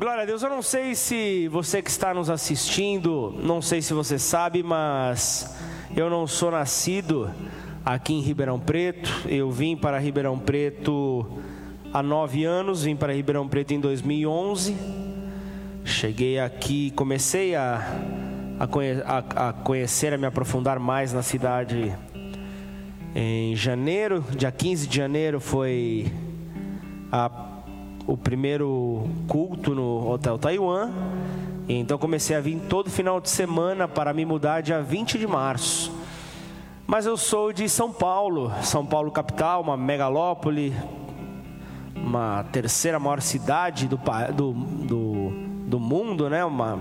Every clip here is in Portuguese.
Glória a Deus, eu não sei se você que está nos assistindo, não sei se você sabe, mas eu não sou nascido aqui em Ribeirão Preto. Eu vim para Ribeirão Preto há nove anos, vim para Ribeirão Preto em 2011. Cheguei aqui, comecei a, a, conhe, a, a conhecer, a me aprofundar mais na cidade em janeiro, dia 15 de janeiro foi a o primeiro culto no Hotel Taiwan. Então comecei a vir todo final de semana para me mudar dia 20 de março. Mas eu sou de São Paulo, São Paulo capital, uma megalópole, uma terceira maior cidade do, do, do, do mundo, né? Uma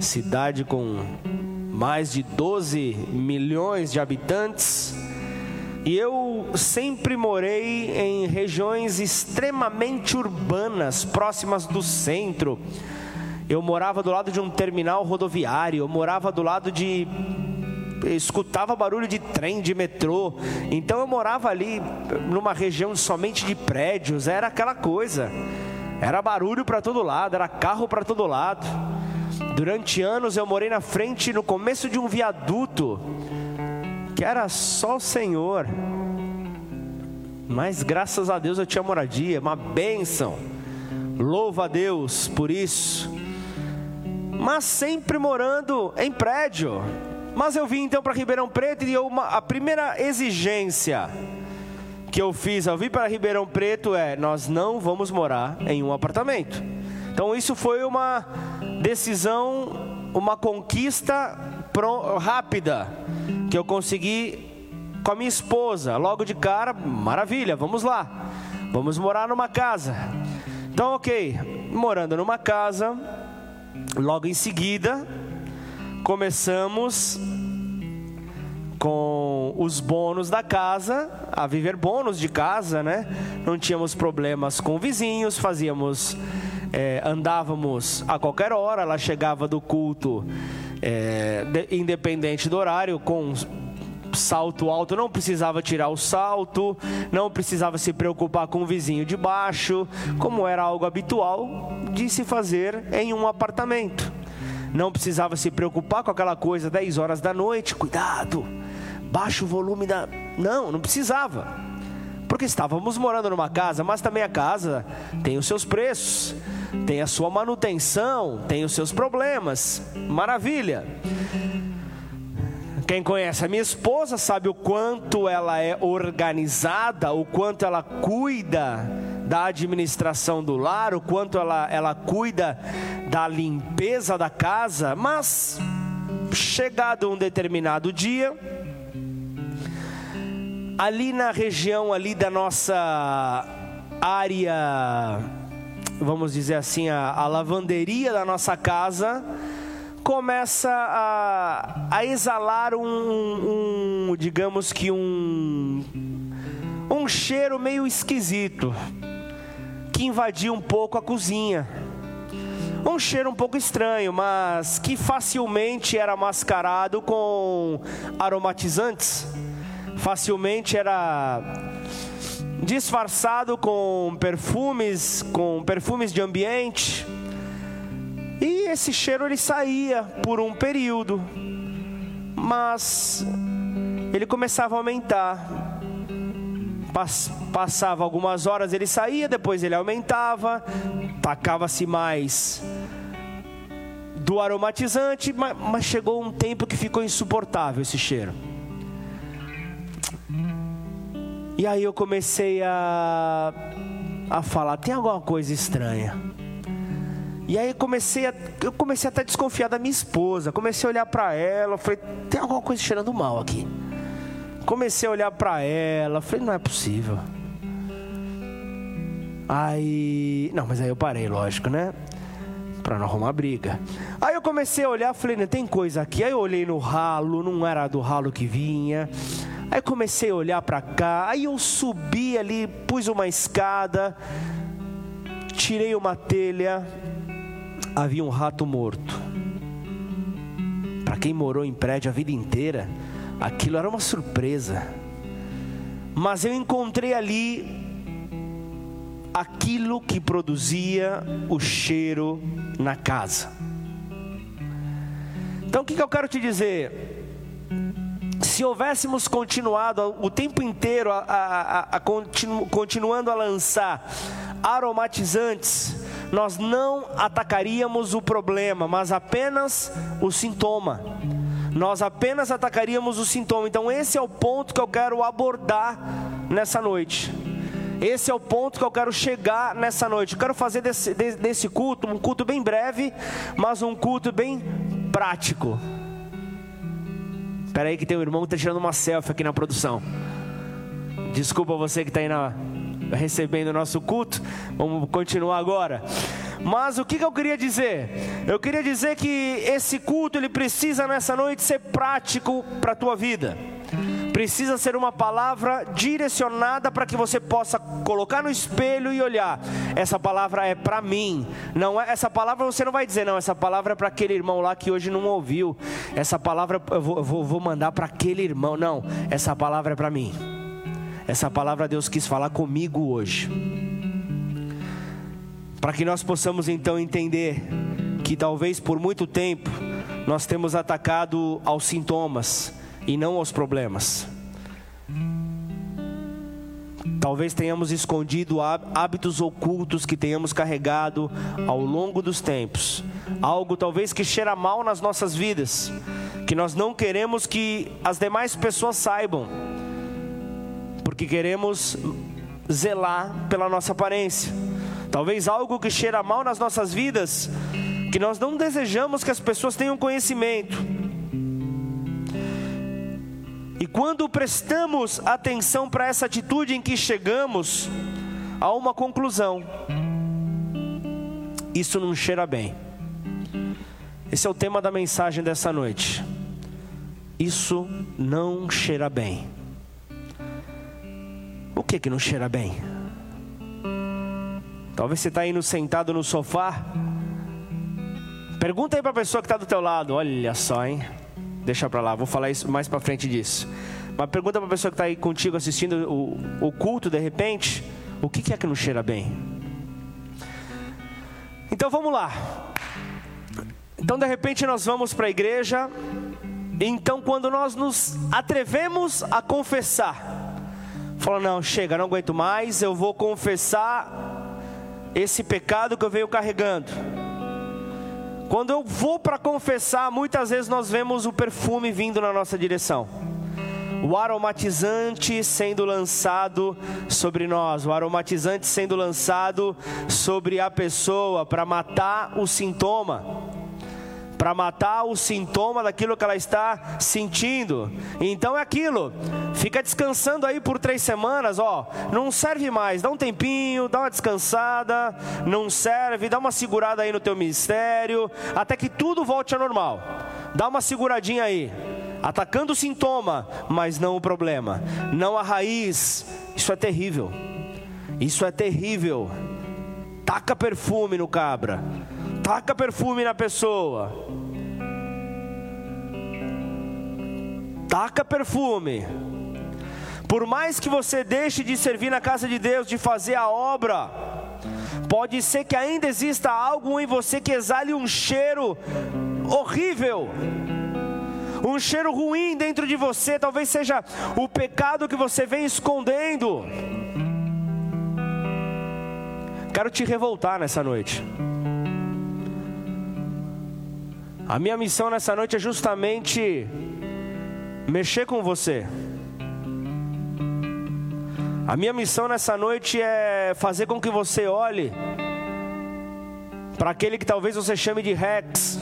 cidade com mais de 12 milhões de habitantes. E eu sempre morei em regiões extremamente urbanas, próximas do centro. Eu morava do lado de um terminal rodoviário, eu morava do lado de escutava barulho de trem, de metrô. Então eu morava ali numa região somente de prédios, era aquela coisa. Era barulho para todo lado, era carro para todo lado. Durante anos eu morei na frente, no começo de um viaduto que era só o Senhor. Mas graças a Deus eu tinha moradia, uma bênção. Louva a Deus por isso. Mas sempre morando em prédio. Mas eu vim então para Ribeirão Preto e eu, uma, a primeira exigência que eu fiz ao vir para Ribeirão Preto é: nós não vamos morar em um apartamento. Então isso foi uma decisão, uma conquista rápida que eu consegui com a minha esposa. Logo de cara, maravilha, vamos lá. Vamos morar numa casa. Então, ok, morando numa casa, logo em seguida, começamos com os bônus da casa, a viver bônus de casa, né? Não tínhamos problemas com vizinhos, fazíamos, é, andávamos a qualquer hora. Ela chegava do culto é, de, independente do horário, com salto alto, não precisava tirar o salto, não precisava se preocupar com o vizinho de baixo, como era algo habitual de se fazer em um apartamento. Não precisava se preocupar com aquela coisa 10 horas da noite, cuidado, baixa o volume da. Não, não precisava. Porque estávamos morando numa casa, mas também a casa tem os seus preços tem a sua manutenção, tem os seus problemas. Maravilha. Quem conhece a minha esposa sabe o quanto ela é organizada, o quanto ela cuida da administração do lar, o quanto ela, ela cuida da limpeza da casa, mas chegado um determinado dia, ali na região ali da nossa área vamos dizer assim, a, a lavanderia da nossa casa começa a, a exalar um, um, digamos que um, um cheiro meio esquisito que invadia um pouco a cozinha. Um cheiro um pouco estranho, mas que facilmente era mascarado com aromatizantes. Facilmente era disfarçado com perfumes, com perfumes de ambiente. E esse cheiro ele saía por um período, mas ele começava a aumentar. Passava algumas horas, ele saía, depois ele aumentava, tacava-se mais do aromatizante, mas chegou um tempo que ficou insuportável esse cheiro. E aí eu comecei a, a falar, tem alguma coisa estranha. E aí comecei a, eu comecei até a desconfiar da minha esposa. Comecei a olhar para ela, falei, tem alguma coisa cheirando mal aqui. Comecei a olhar para ela, falei, não é possível. Aí, não, mas aí eu parei, lógico, né? Pra não arrumar briga. Aí eu comecei a olhar, falei, não tem coisa aqui. Aí eu olhei no ralo, não era do ralo que vinha. Aí comecei a olhar para cá, aí eu subi ali, pus uma escada, tirei uma telha, havia um rato morto. Para quem morou em prédio a vida inteira, aquilo era uma surpresa. Mas eu encontrei ali aquilo que produzia o cheiro na casa. Então o que, que eu quero te dizer? Se houvéssemos continuado o tempo inteiro a, a, a, continu, continuando a lançar aromatizantes, nós não atacaríamos o problema, mas apenas o sintoma. Nós apenas atacaríamos o sintoma. Então, esse é o ponto que eu quero abordar nessa noite. Esse é o ponto que eu quero chegar nessa noite. Eu quero fazer desse, desse culto um culto bem breve, mas um culto bem prático. Espera aí que tem um irmão que está tirando uma selfie aqui na produção. Desculpa você que está aí na, recebendo o nosso culto. Vamos continuar agora. Mas o que, que eu queria dizer? Eu queria dizer que esse culto ele precisa nessa noite ser prático para a tua vida precisa ser uma palavra direcionada para que você possa colocar no espelho e olhar. Essa palavra é para mim. Não é essa palavra você não vai dizer não. Essa palavra é para aquele irmão lá que hoje não ouviu. Essa palavra eu vou, eu vou mandar para aquele irmão. Não. Essa palavra é para mim. Essa palavra Deus quis falar comigo hoje. Para que nós possamos então entender que talvez por muito tempo nós temos atacado aos sintomas e não aos problemas. Talvez tenhamos escondido hábitos ocultos que tenhamos carregado ao longo dos tempos. Algo talvez que cheira mal nas nossas vidas, que nós não queremos que as demais pessoas saibam, porque queremos zelar pela nossa aparência. Talvez algo que cheira mal nas nossas vidas, que nós não desejamos que as pessoas tenham conhecimento e quando prestamos atenção para essa atitude em que chegamos a uma conclusão, isso não cheira bem. Esse é o tema da mensagem dessa noite. Isso não cheira bem. O que que não cheira bem? Talvez você está indo sentado no sofá. Pergunta aí para a pessoa que está do teu lado. Olha só, hein? Deixa para lá, vou falar isso mais para frente disso. Uma pergunta para a pessoa que está aí contigo assistindo o, o culto de repente: o que, que é que não cheira bem? Então vamos lá. Então de repente nós vamos para a igreja. Então quando nós nos atrevemos a confessar, fala não, chega, não aguento mais, eu vou confessar esse pecado que eu venho carregando. Quando eu vou para confessar, muitas vezes nós vemos o perfume vindo na nossa direção. O aromatizante sendo lançado sobre nós, o aromatizante sendo lançado sobre a pessoa para matar o sintoma para matar o sintoma daquilo que ela está sentindo. Então é aquilo. Fica descansando aí por três semanas, ó. Não serve mais. Dá um tempinho, dá uma descansada. Não serve. Dá uma segurada aí no teu ministério, até que tudo volte ao normal. Dá uma seguradinha aí. Atacando o sintoma, mas não o problema. Não a raiz. Isso é terrível. Isso é terrível. Taca perfume no cabra taca perfume na pessoa. Taca perfume. Por mais que você deixe de servir na casa de Deus, de fazer a obra, pode ser que ainda exista algo em você que exale um cheiro horrível um cheiro ruim dentro de você, talvez seja o pecado que você vem escondendo. Quero te revoltar nessa noite. A minha missão nessa noite é justamente mexer com você. A minha missão nessa noite é fazer com que você olhe para aquele que talvez você chame de Rex,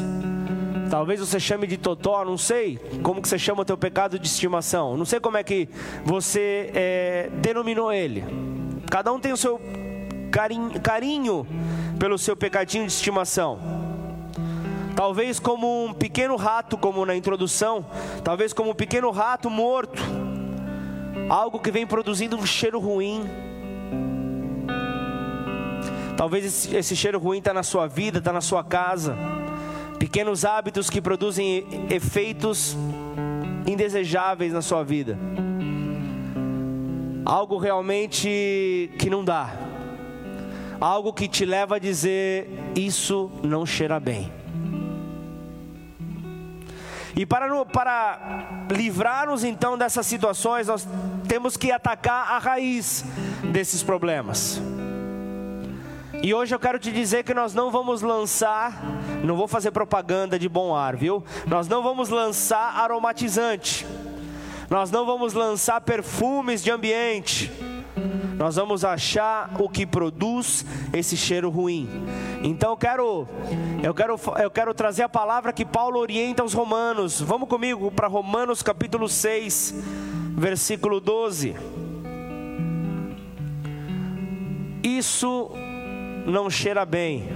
talvez você chame de Totó, não sei como que você chama o teu pecado de estimação, não sei como é que você é, denominou ele. Cada um tem o seu carinho, carinho pelo seu pecadinho de estimação. Talvez como um pequeno rato, como na introdução, talvez como um pequeno rato morto, algo que vem produzindo um cheiro ruim. Talvez esse, esse cheiro ruim está na sua vida, está na sua casa. Pequenos hábitos que produzem efeitos indesejáveis na sua vida. Algo realmente que não dá. algo que te leva a dizer: Isso não cheira bem. E para, para livrar-nos então dessas situações, nós temos que atacar a raiz desses problemas. E hoje eu quero te dizer que nós não vamos lançar, não vou fazer propaganda de bom ar, viu? Nós não vamos lançar aromatizante, nós não vamos lançar perfumes de ambiente, nós vamos achar o que produz esse cheiro ruim. Então eu quero, eu quero, eu quero trazer a palavra que Paulo orienta aos romanos. Vamos comigo para Romanos capítulo 6, versículo 12. Isso não cheira bem.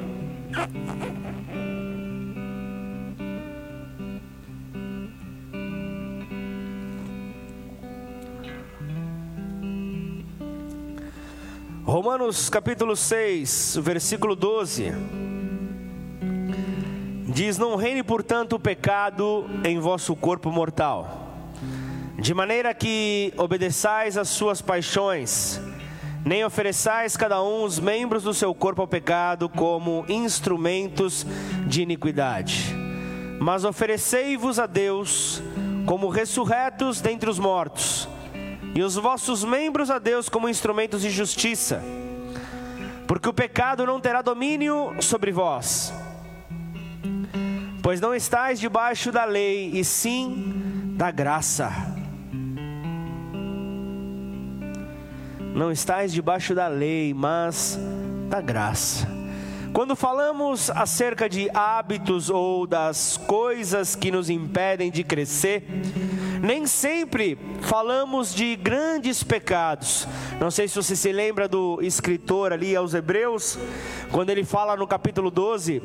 Romanos capítulo 6, versículo 12. Diz: Não reine, portanto, o pecado em vosso corpo mortal, de maneira que obedeçais às suas paixões nem ofereçais cada um os membros do seu corpo ao pecado como instrumentos de iniquidade, mas oferecei-vos a Deus como ressurretos dentre os mortos, e os vossos membros a Deus como instrumentos de justiça, porque o pecado não terá domínio sobre vós, pois não estáis debaixo da lei, e sim da graça. Não estáis debaixo da lei, mas da graça. Quando falamos acerca de hábitos ou das coisas que nos impedem de crescer, nem sempre falamos de grandes pecados. Não sei se você se lembra do escritor ali aos Hebreus, quando ele fala no capítulo 12,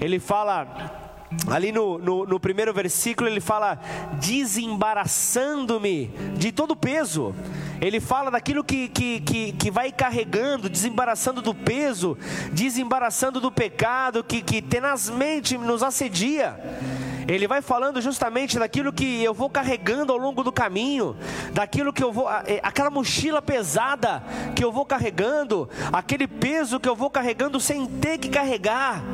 ele fala ali no, no, no, primeiro versículo, ele fala: desembaraçando-me de todo o peso. Ele fala daquilo que, que, que, que, vai carregando, desembaraçando do peso, desembaraçando do pecado que, que tenazmente nos assedia. Ele vai falando justamente daquilo que eu vou carregando ao longo do caminho, daquilo que eu vou, é, aquela mochila pesada que eu vou carregando, aquele peso que eu vou carregando sem ter que carregar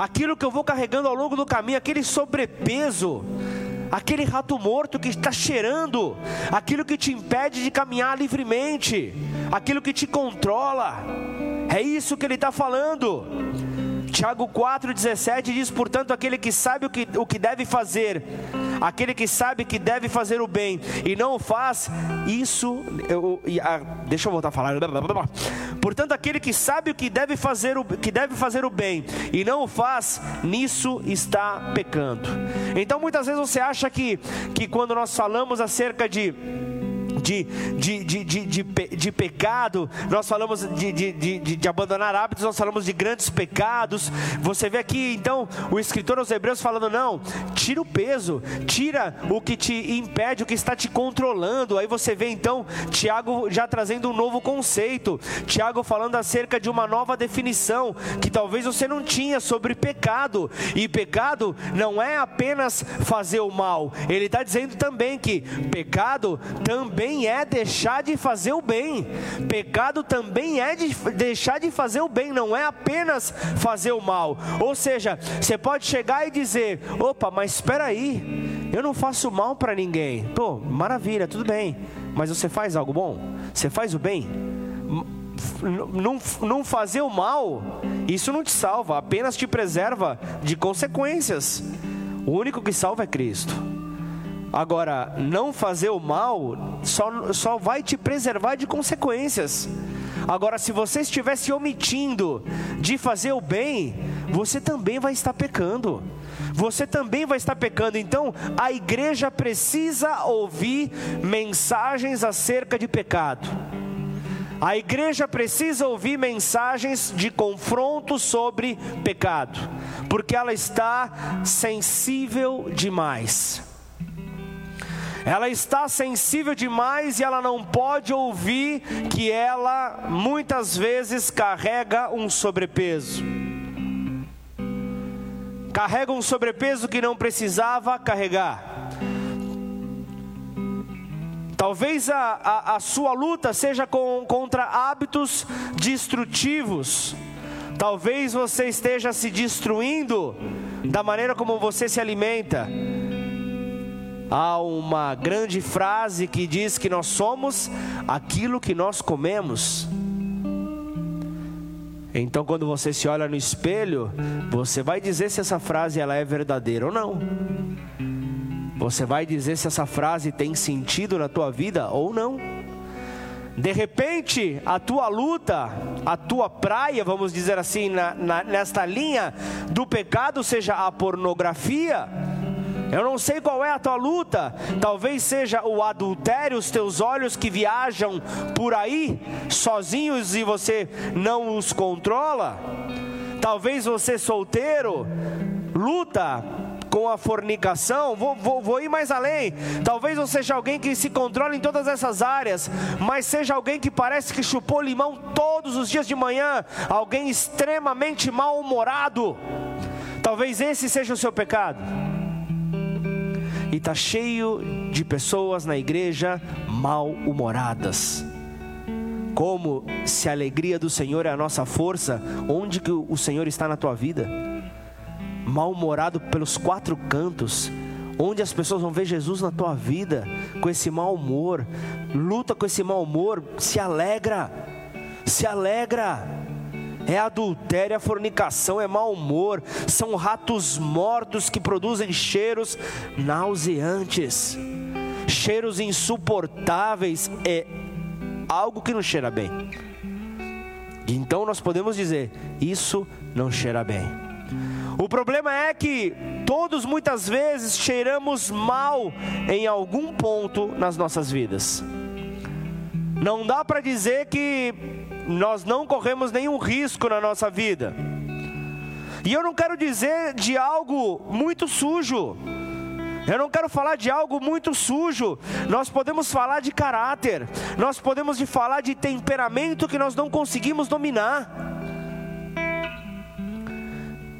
aquilo que eu vou carregando ao longo do caminho, aquele sobrepeso, aquele rato morto que está cheirando, aquilo que te impede de caminhar livremente, aquilo que te controla. É isso que ele está falando. Tiago 4,17 diz: Portanto, aquele que sabe o que, o que deve fazer, aquele que sabe que deve fazer o bem e não o faz, isso. Eu, deixa eu voltar a falar. Portanto, aquele que sabe o que deve fazer o que deve fazer o bem e não o faz, nisso está pecando. Então, muitas vezes você acha que, que quando nós falamos acerca de de, de, de, de, de, pecado, nós falamos de, de, de, de abandonar hábitos, nós falamos de grandes pecados. Você vê aqui então o escritor aos Hebreus falando: não, tira o peso, tira o que te impede, o que está te controlando. Aí você vê então Tiago já trazendo um novo conceito, Tiago falando acerca de uma nova definição que talvez você não tinha sobre pecado. E pecado não é apenas fazer o mal, ele está dizendo também que pecado também também é deixar de fazer o bem. Pecado também é de deixar de fazer o bem, não é apenas fazer o mal. Ou seja, você pode chegar e dizer: opa, mas espera aí, eu não faço mal para ninguém. Pô, maravilha, tudo bem. Mas você faz algo bom? Você faz o bem? Não, não fazer o mal, isso não te salva, apenas te preserva de consequências. O único que salva é Cristo. Agora, não fazer o mal só, só vai te preservar de consequências. Agora, se você estiver se omitindo de fazer o bem, você também vai estar pecando. Você também vai estar pecando. Então, a igreja precisa ouvir mensagens acerca de pecado. A igreja precisa ouvir mensagens de confronto sobre pecado, porque ela está sensível demais. Ela está sensível demais e ela não pode ouvir que ela muitas vezes carrega um sobrepeso. Carrega um sobrepeso que não precisava carregar. Talvez a, a, a sua luta seja com, contra hábitos destrutivos. Talvez você esteja se destruindo da maneira como você se alimenta. Há uma grande frase que diz que nós somos aquilo que nós comemos. Então, quando você se olha no espelho, você vai dizer se essa frase ela é verdadeira ou não. Você vai dizer se essa frase tem sentido na tua vida ou não. De repente, a tua luta, a tua praia, vamos dizer assim, na, na, nesta linha do pecado, seja a pornografia. Eu não sei qual é a tua luta, talvez seja o adultério, os teus olhos que viajam por aí sozinhos e você não os controla. Talvez você solteiro luta com a fornicação, vou, vou, vou ir mais além. Talvez não seja alguém que se controle em todas essas áreas, mas seja alguém que parece que chupou limão todos os dias de manhã, alguém extremamente mal-humorado. Talvez esse seja o seu pecado. E está cheio de pessoas na igreja mal-humoradas. Como se a alegria do Senhor é a nossa força, onde que o Senhor está na tua vida? mal-humorado pelos quatro cantos, onde as pessoas vão ver Jesus na tua vida, com esse mau humor, luta com esse mau humor, se alegra, se alegra. É adultério, é fornicação, é mau humor, são ratos mortos que produzem cheiros nauseantes, cheiros insuportáveis, é algo que não cheira bem. Então nós podemos dizer: isso não cheira bem. O problema é que todos muitas vezes cheiramos mal em algum ponto nas nossas vidas. Não dá para dizer que nós não corremos nenhum risco na nossa vida. E eu não quero dizer de algo muito sujo. Eu não quero falar de algo muito sujo. Nós podemos falar de caráter. Nós podemos de falar de temperamento que nós não conseguimos dominar.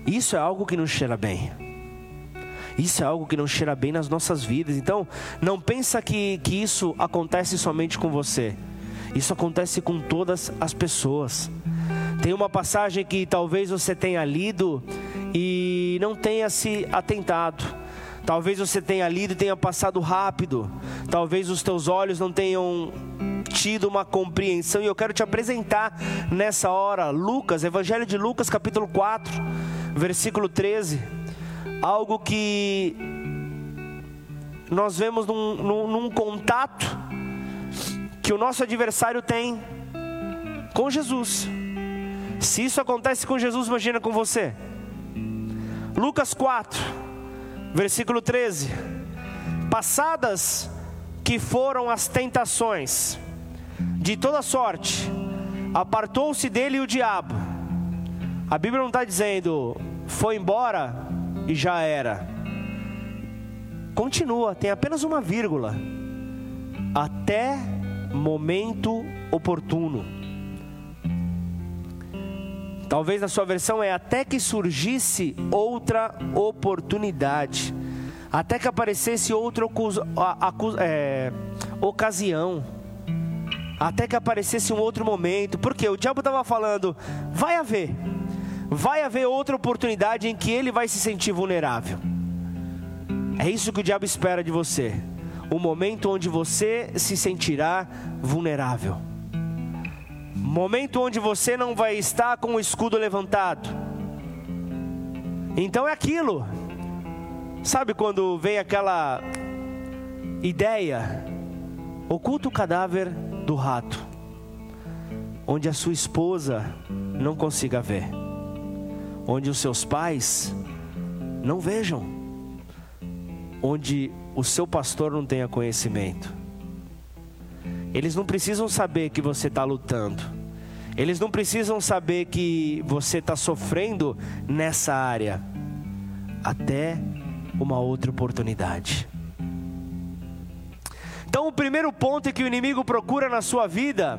Isso é algo que não cheira bem. Isso é algo que não cheira bem nas nossas vidas. Então, não pensa que, que isso acontece somente com você. Isso acontece com todas as pessoas. Tem uma passagem que talvez você tenha lido e não tenha se atentado. Talvez você tenha lido e tenha passado rápido. Talvez os teus olhos não tenham tido uma compreensão. E eu quero te apresentar nessa hora Lucas, Evangelho de Lucas, capítulo 4 versículo 13, algo que nós vemos num, num, num contato que o nosso adversário tem com Jesus. Se isso acontece com Jesus, imagina com você. Lucas 4, versículo 13. Passadas que foram as tentações de toda sorte, apartou-se dele o diabo a Bíblia não está dizendo foi embora e já era. Continua, tem apenas uma vírgula. Até momento oportuno. Talvez na sua versão é até que surgisse outra oportunidade, até que aparecesse outra é, ocasião, até que aparecesse um outro momento, porque o diabo estava falando: vai haver, vai haver outra oportunidade em que ele vai se sentir vulnerável. É isso que o diabo espera de você. O momento onde você se sentirá vulnerável. Momento onde você não vai estar com o escudo levantado. Então é aquilo. Sabe quando vem aquela ideia? Oculta o cadáver do rato, onde a sua esposa não consiga ver onde os seus pais não vejam, onde o seu pastor não tenha conhecimento. Eles não precisam saber que você está lutando, eles não precisam saber que você está sofrendo nessa área, até uma outra oportunidade. Então, o primeiro ponto que o inimigo procura na sua vida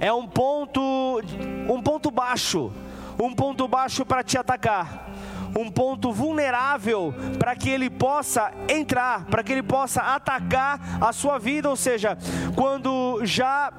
é um ponto, um ponto baixo um ponto baixo para te atacar, um ponto vulnerável para que ele possa entrar, para que ele possa atacar a sua vida, ou seja, quando já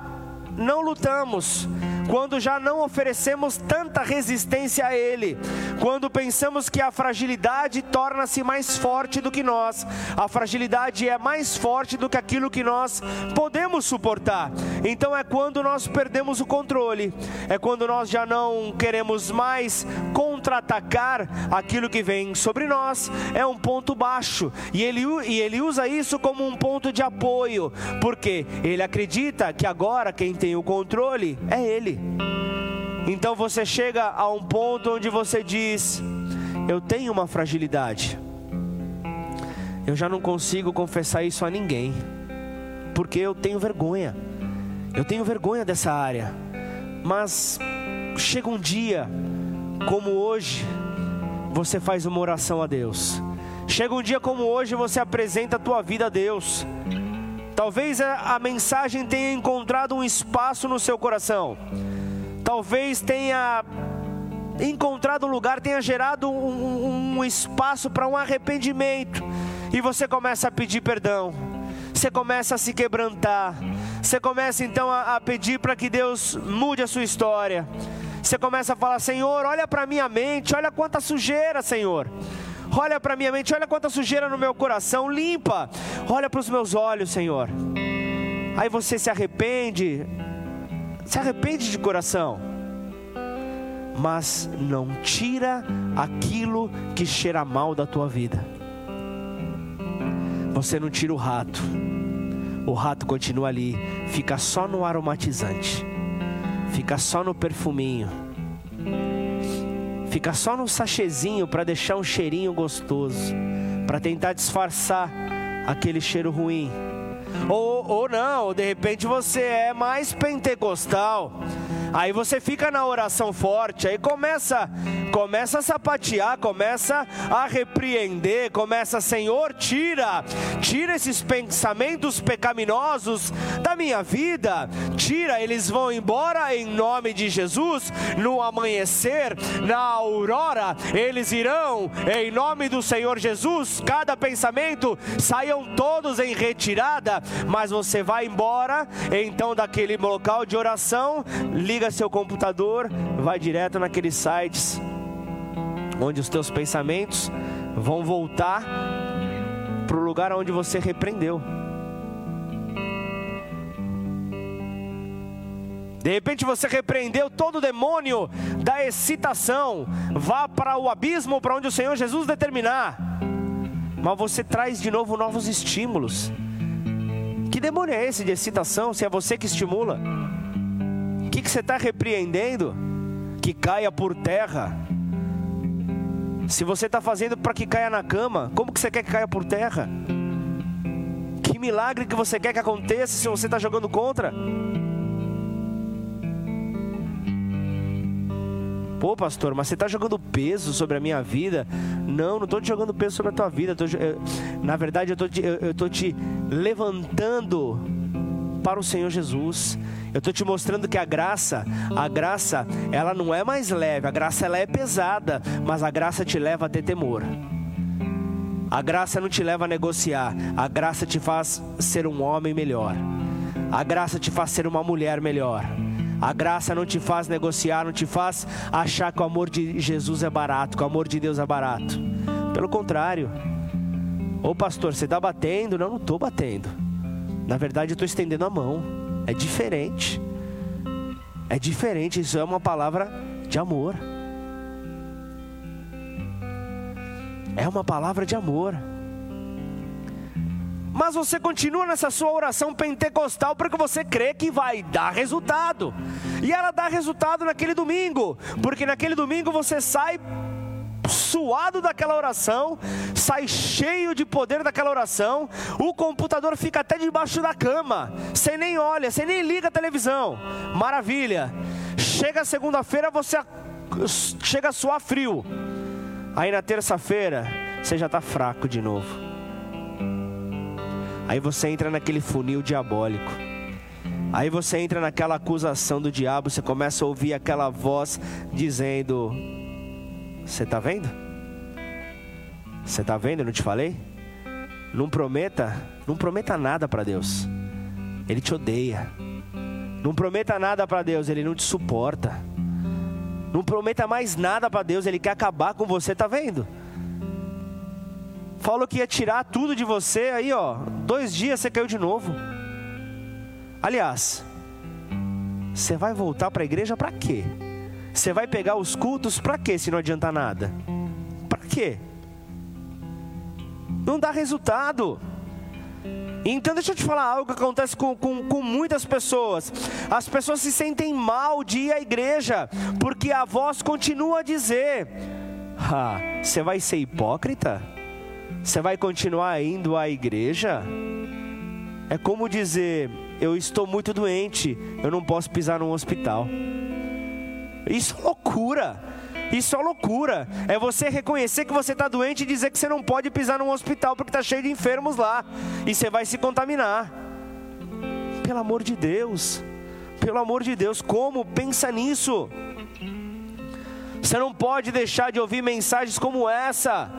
não lutamos, quando já não oferecemos tanta resistência a Ele, quando pensamos que a fragilidade torna-se mais forte do que nós, a fragilidade é mais forte do que aquilo que nós podemos suportar. Então é quando nós perdemos o controle, é quando nós já não queremos mais contra-atacar aquilo que vem sobre nós, é um ponto baixo, e ele, e ele usa isso como um ponto de apoio, porque ele acredita que agora quem tem o controle é Ele. Então você chega a um ponto onde você diz: Eu tenho uma fragilidade. Eu já não consigo confessar isso a ninguém, porque eu tenho vergonha. Eu tenho vergonha dessa área. Mas chega um dia, como hoje, você faz uma oração a Deus. Chega um dia como hoje, você apresenta a tua vida a Deus. Talvez a, mensagem tenha encontrado um espaço no seu coração. Talvez tenha encontrado um lugar, tenha gerado um, um espaço para um arrependimento, e você começa a pedir perdão, você começa a se quebrantar, você começa então a, a pedir para que Deus mude a sua história. Você começa a falar: Senhor, olha para minha mente, olha quanta sujeira, Senhor. Olha para minha mente, olha quanta sujeira no meu coração, limpa. Olha para os meus olhos, Senhor. Aí você se arrepende, se arrepende de coração, mas não tira aquilo que cheira mal da tua vida. Você não tira o rato, o rato continua ali, fica só no aromatizante, fica só no perfuminho, fica só no sachezinho para deixar um cheirinho gostoso, para tentar disfarçar aquele cheiro ruim ou, ou não, de repente você é mais pentecostal. Aí você fica na oração forte, aí começa, começa a sapatear, começa a repreender, começa, Senhor, tira, tira esses pensamentos pecaminosos da minha vida, tira, eles vão embora em nome de Jesus, no amanhecer, na aurora, eles irão em nome do Senhor Jesus, cada pensamento saiam todos em retirada, mas você vai embora, então daquele local de oração, liga seu computador, vai direto naqueles sites onde os teus pensamentos vão voltar para o lugar onde você repreendeu. De repente você repreendeu todo o demônio da excitação, vá para o abismo para onde o Senhor Jesus determinar. Mas você traz de novo novos estímulos. Que demônio é esse de excitação se é você que estimula? que, que você está repreendendo? Que caia por terra. Se você está fazendo para que caia na cama, como que você quer que caia por terra? Que milagre que você quer que aconteça se você está jogando contra? Pô, pastor, mas você está jogando peso sobre a minha vida? Não, não estou te jogando peso sobre a tua vida. Tô, eu, na verdade, eu estou te levantando para o Senhor Jesus. Eu estou te mostrando que a graça, a graça, ela não é mais leve, a graça ela é pesada, mas a graça te leva a ter temor. A graça não te leva a negociar, a graça te faz ser um homem melhor. A graça te faz ser uma mulher melhor. A graça não te faz negociar, não te faz achar que o amor de Jesus é barato, que o amor de Deus é barato. Pelo contrário. Ô pastor, você está batendo? Não, não estou batendo. Na verdade, eu estou estendendo a mão. É diferente. É diferente, isso é uma palavra de amor. É uma palavra de amor. Mas você continua nessa sua oração pentecostal porque você crê que vai dar resultado. E ela dá resultado naquele domingo, porque naquele domingo você sai suado daquela oração, sai cheio de poder daquela oração, o computador fica até debaixo da cama, você nem olha, você nem liga a televisão. Maravilha. Chega segunda-feira, você chega a suar frio. Aí na terça-feira, você já está fraco de novo. Aí você entra naquele funil diabólico. Aí você entra naquela acusação do diabo, você começa a ouvir aquela voz dizendo: você está vendo? Você está vendo? Eu não te falei? Não prometa, não prometa nada para Deus. Ele te odeia. Não prometa nada para Deus, ele não te suporta. Não prometa mais nada para Deus, ele quer acabar com você, tá vendo? Falou que ia tirar tudo de você, aí ó, dois dias você caiu de novo. Aliás, você vai voltar para a igreja para quê? Você vai pegar os cultos para quê se não adianta nada? Para quê? Não dá resultado. Então deixa eu te falar algo que acontece com, com, com, muitas pessoas. As pessoas se sentem mal de ir à igreja, porque a voz continua a dizer: ah, você vai ser hipócrita? Você vai continuar indo à igreja? É como dizer: eu estou muito doente, eu não posso pisar num hospital. Isso é loucura. Isso é loucura. É você reconhecer que você está doente e dizer que você não pode pisar num hospital porque está cheio de enfermos lá. E você vai se contaminar. Pelo amor de Deus. Pelo amor de Deus, como? Pensa nisso. Você não pode deixar de ouvir mensagens como essa.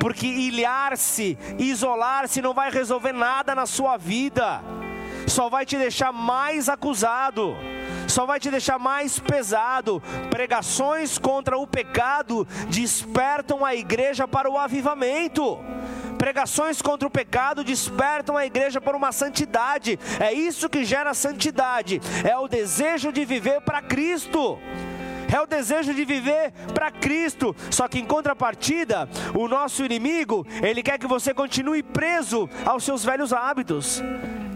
Porque ilhar-se, isolar-se não vai resolver nada na sua vida. Só vai te deixar mais acusado só vai te deixar mais pesado. Pregações contra o pecado despertam a igreja para o avivamento. Pregações contra o pecado despertam a igreja para uma santidade. É isso que gera santidade. É o desejo de viver para Cristo é o desejo de viver para Cristo. Só que em contrapartida, o nosso inimigo, ele quer que você continue preso aos seus velhos hábitos.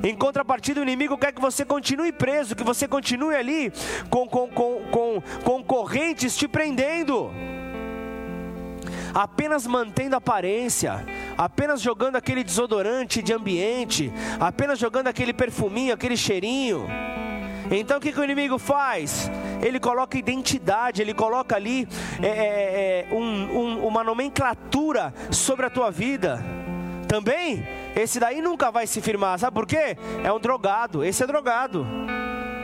Em contrapartida, o inimigo quer que você continue preso, que você continue ali com, com, com, com, com correntes te prendendo. Apenas mantendo aparência, apenas jogando aquele desodorante de ambiente, apenas jogando aquele perfuminho, aquele cheirinho. Então o que, que o inimigo faz? Ele coloca identidade, ele coloca ali é, é, é, um, um, uma nomenclatura sobre a tua vida. Também, esse daí nunca vai se firmar, sabe por quê? É um drogado, esse é drogado.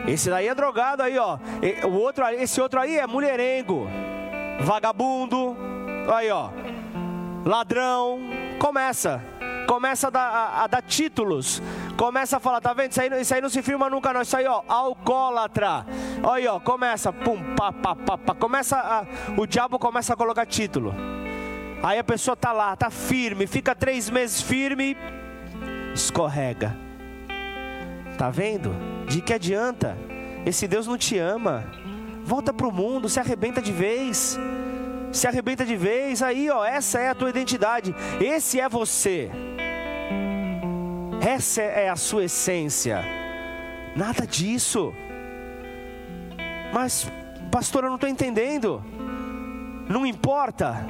Esse daí é drogado aí, ó. O outro, esse outro aí é mulherengo, vagabundo, aí, ó. Ladrão, começa começa a dar, a, a dar, títulos, começa a falar, tá vendo? Isso aí, isso aí não se firma nunca, não. Isso aí, ó, alcoólatra. Olha aí, ó, começa, pum, pá, pá, pá, pá. Começa a, o diabo começa a colocar título. Aí a pessoa está lá, está firme, fica três meses firme, escorrega. Tá vendo? De que adianta? Esse Deus não te ama. Volta para o mundo, se arrebenta de vez. Se arrebenta de vez, aí ó, essa é a tua identidade. Esse é você. Essa é a sua essência. Nada disso. Mas, pastor, eu não estou entendendo. Não importa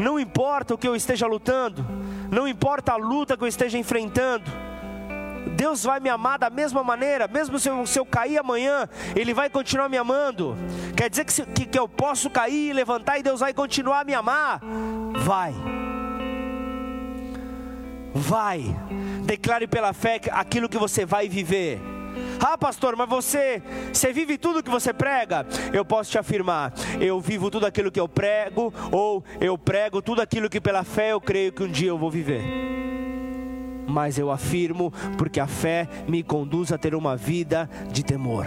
não importa o que eu esteja lutando, não importa a luta que eu esteja enfrentando, Deus vai me amar da mesma maneira, mesmo se eu, se eu cair amanhã, Ele vai continuar me amando. Quer dizer que, se, que, que eu posso cair e levantar e Deus vai continuar a me amar? Vai. Vai. Declare pela fé aquilo que você vai viver. Ah, pastor, mas você, você vive tudo que você prega? Eu posso te afirmar, eu vivo tudo aquilo que eu prego, ou eu prego tudo aquilo que pela fé eu creio que um dia eu vou viver. Mas eu afirmo, porque a fé me conduz a ter uma vida de temor.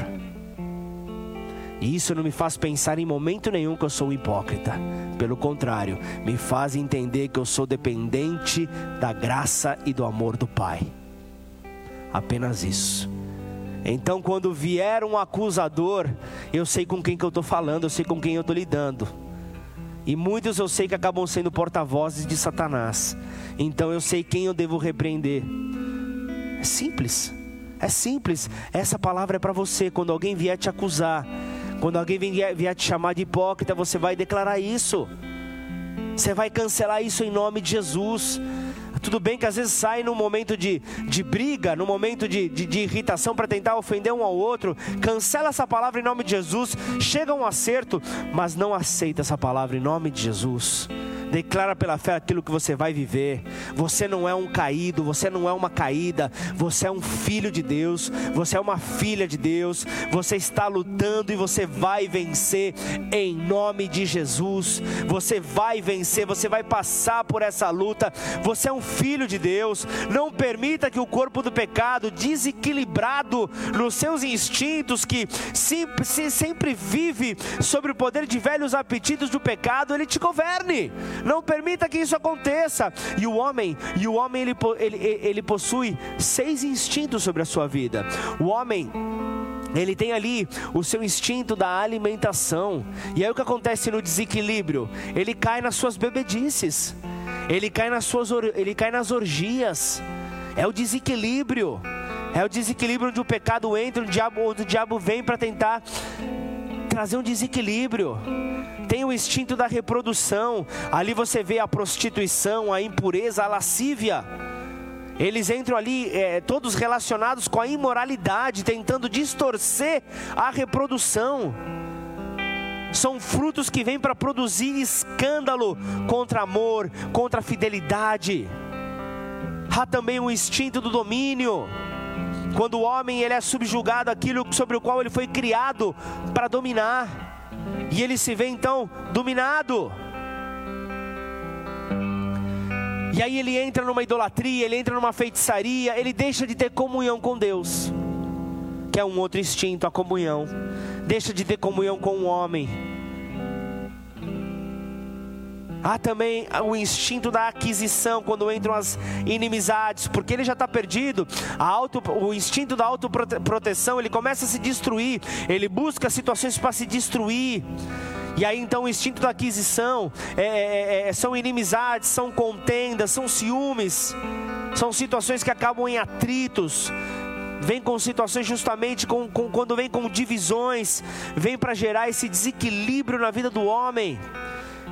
E isso não me faz pensar em momento nenhum que eu sou hipócrita. Pelo contrário, me faz entender que eu sou dependente da graça e do amor do Pai. Apenas isso. Então, quando vier um acusador, eu sei com quem que eu estou falando, eu sei com quem eu estou lidando. E muitos eu sei que acabam sendo porta-vozes de Satanás. Então eu sei quem eu devo repreender. É simples. É simples. Essa palavra é para você. Quando alguém vier te acusar, quando alguém vier, vier te chamar de hipócrita, você vai declarar isso. Você vai cancelar isso em nome de Jesus. Tudo bem que às vezes sai num momento de, de briga, num momento de, de, de irritação para tentar ofender um ao outro. Cancela essa palavra em nome de Jesus. Chega a um acerto, mas não aceita essa palavra em nome de Jesus. Declara pela fé aquilo que você vai viver. Você não é um caído, você não é uma caída, você é um filho de Deus, você é uma filha de Deus. Você está lutando e você vai vencer em nome de Jesus. Você vai vencer, você vai passar por essa luta. Você é um filho de Deus. Não permita que o corpo do pecado, desequilibrado nos seus instintos, que sempre, sempre vive sobre o poder de velhos apetites do pecado, ele te governe. Não permita que isso aconteça. E o homem, e o homem ele, ele, ele possui seis instintos sobre a sua vida. O homem ele tem ali o seu instinto da alimentação. E aí o que acontece no desequilíbrio? Ele cai nas suas bebedices. Ele cai nas suas ele cai nas orgias. É o desequilíbrio. É o desequilíbrio onde o pecado entra, o diabo, onde o diabo vem para tentar trazer um desequilíbrio tem o instinto da reprodução. Ali você vê a prostituição, a impureza, a lascívia. Eles entram ali, é, todos relacionados com a imoralidade, tentando distorcer a reprodução. São frutos que vêm para produzir escândalo contra amor, contra fidelidade. Há também o instinto do domínio. Quando o homem ele é subjugado aquilo sobre o qual ele foi criado para dominar. E ele se vê então dominado. E aí ele entra numa idolatria, ele entra numa feitiçaria, ele deixa de ter comunhão com Deus, que é um outro instinto, a comunhão. Deixa de ter comunhão com o homem Há também o instinto da aquisição quando entram as inimizades, porque ele já está perdido. Auto, o instinto da autoproteção ele começa a se destruir, ele busca situações para se destruir. E aí então o instinto da aquisição é, é, é, são inimizades, são contendas, são ciúmes, são situações que acabam em atritos vem com situações justamente com, com, quando vem com divisões, vem para gerar esse desequilíbrio na vida do homem.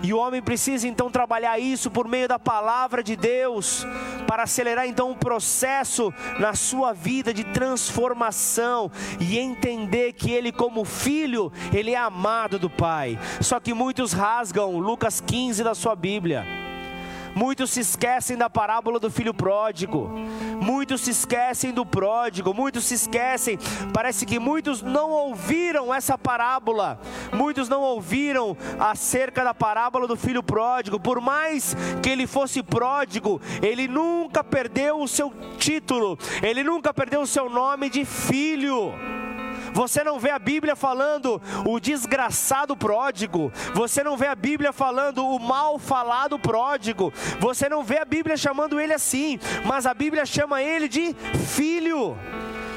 E o homem precisa então trabalhar isso por meio da palavra de Deus, para acelerar então o processo na sua vida de transformação e entender que ele, como filho, ele é amado do Pai. Só que muitos rasgam Lucas 15 da sua Bíblia. Muitos se esquecem da parábola do filho pródigo. Muitos se esquecem do pródigo. Muitos se esquecem. Parece que muitos não ouviram essa parábola. Muitos não ouviram acerca da parábola do filho pródigo. Por mais que ele fosse pródigo, ele nunca perdeu o seu título. Ele nunca perdeu o seu nome de filho. Você não vê a Bíblia falando o desgraçado pródigo. Você não vê a Bíblia falando o mal falado pródigo. Você não vê a Bíblia chamando ele assim. Mas a Bíblia chama ele de filho.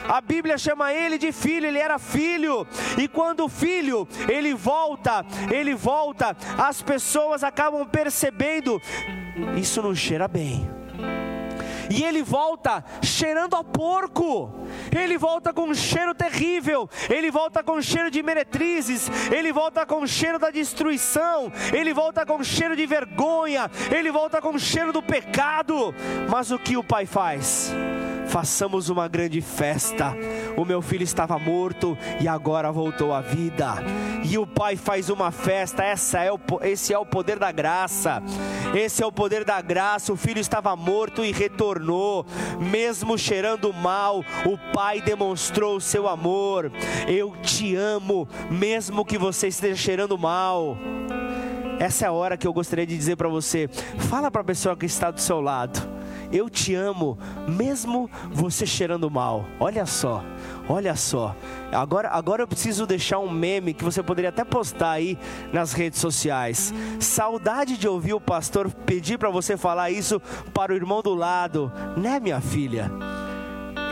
A Bíblia chama ele de filho, ele era filho. E quando o filho, ele volta, ele volta, as pessoas acabam percebendo, isso não cheira bem. E ele volta cheirando a porco. Ele volta com um cheiro terrível. Ele volta com um cheiro de meretrizes. Ele volta com um cheiro da destruição. Ele volta com cheiro de vergonha. Ele volta com cheiro do pecado. Mas o que o pai faz? Façamos uma grande festa. O meu filho estava morto e agora voltou à vida. E o pai faz uma festa. Essa é o, esse é o poder da graça. Esse é o poder da graça. O filho estava morto e retornou, mesmo cheirando mal. O pai demonstrou o seu amor. Eu te amo, mesmo que você esteja cheirando mal. Essa é a hora que eu gostaria de dizer para você. Fala para a pessoa que está do seu lado eu te amo, mesmo você cheirando mal. Olha só, olha só. Agora, agora eu preciso deixar um meme que você poderia até postar aí nas redes sociais. Saudade de ouvir o pastor pedir para você falar isso para o irmão do lado, né, minha filha?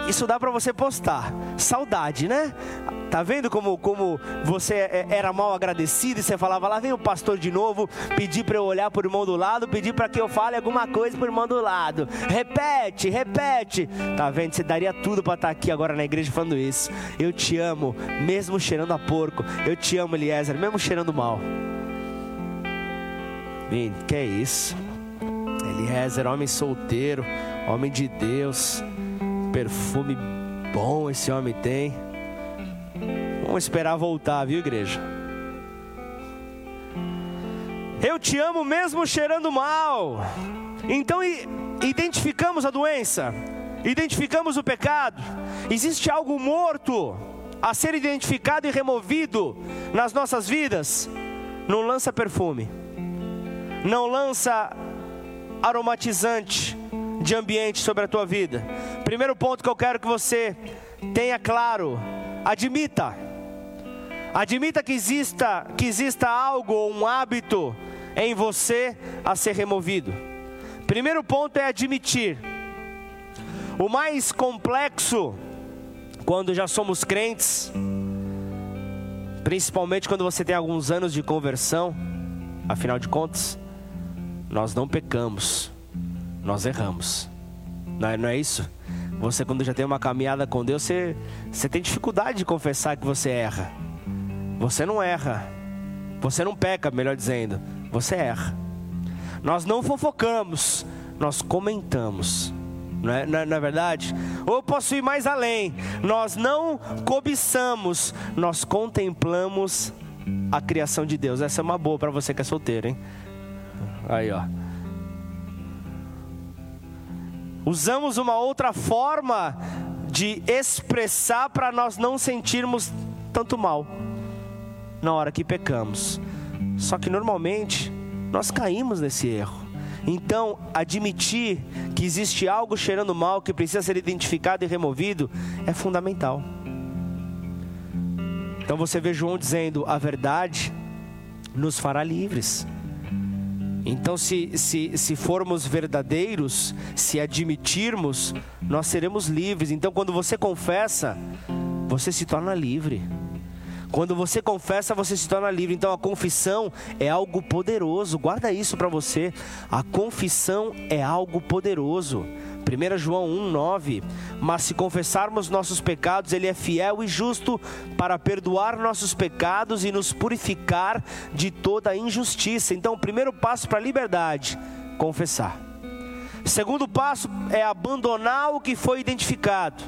Isso dá para você postar. Saudade, né? Tá vendo como, como você é, era mal agradecido e você falava lá vem o pastor de novo, pedir para eu olhar para o irmão do lado, pedir para que eu fale alguma coisa para o irmão do lado. Repete, repete. Tá vendo? Você daria tudo para estar tá aqui agora na igreja falando isso. Eu te amo, mesmo cheirando a porco. Eu te amo, Eliezer, mesmo cheirando mal. Que é isso? Eliezer, homem solteiro, homem de Deus perfume bom esse homem tem. Vamos esperar voltar, viu, igreja? Eu te amo mesmo cheirando mal. Então identificamos a doença, identificamos o pecado. Existe algo morto a ser identificado e removido nas nossas vidas. Não lança perfume, não lança aromatizante de ambiente sobre a tua vida. Primeiro ponto que eu quero que você tenha claro: admita. Admita que exista, que exista algo ou um hábito em você a ser removido. Primeiro ponto é admitir. O mais complexo, quando já somos crentes, principalmente quando você tem alguns anos de conversão, afinal de contas, nós não pecamos, nós erramos. Não é, não é isso? Você, quando já tem uma caminhada com Deus, você, você tem dificuldade de confessar que você erra. Você não erra. Você não peca, melhor dizendo. Você erra. Nós não fofocamos, nós comentamos. Não é, não, é, não é, verdade? Ou posso ir mais além. Nós não cobiçamos, nós contemplamos a criação de Deus. Essa é uma boa para você que é solteiro, hein? Aí, ó. Usamos uma outra forma de expressar para nós não sentirmos tanto mal na hora que pecamos. Só que normalmente nós caímos nesse erro. Então, admitir que existe algo cheirando mal que precisa ser identificado e removido é fundamental. Então você vê João dizendo: a verdade nos fará livres. Então, se, se, se formos verdadeiros, se admitirmos, nós seremos livres. Então, quando você confessa, você se torna livre. Quando você confessa, você se torna livre. Então, a confissão é algo poderoso. Guarda isso para você. A confissão é algo poderoso. 1 João 1,9: Mas se confessarmos nossos pecados, Ele é fiel e justo para perdoar nossos pecados e nos purificar de toda injustiça. Então, o primeiro passo para a liberdade: confessar. Segundo passo é abandonar o que foi identificado.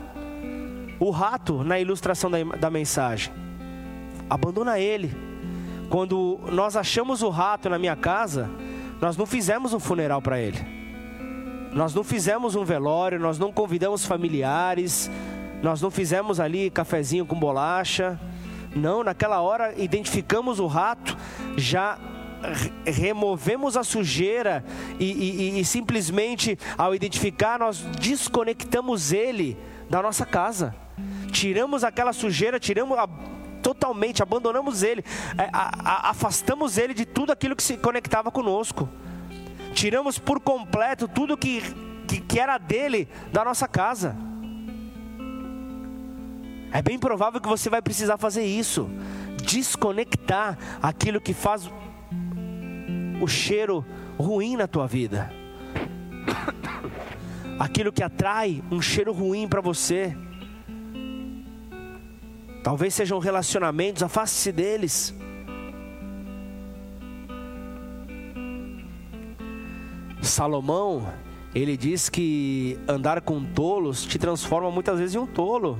O rato, na ilustração da, da mensagem, abandona ele. Quando nós achamos o rato na minha casa, nós não fizemos um funeral para ele nós não fizemos um velório, nós não convidamos familiares, nós não fizemos ali cafezinho com bolacha. Não, naquela hora identificamos o rato, já removemos a sujeira e, e, e, simplesmente ao identificar nós desconectamos ele da nossa casa, tiramos aquela sujeira, tiramos a, totalmente, abandonamos ele, é, a, a, afastamos ele de tudo aquilo que se conectava conosco tiramos por completo tudo que, que, que era dele da nossa casa. É bem provável que você vai precisar fazer isso desconectar aquilo que faz o cheiro ruim na tua vida, aquilo que atrai um cheiro ruim para você. Talvez sejam relacionamentos, afaste-se deles. Salomão, ele diz que andar com tolos te transforma muitas vezes em um tolo.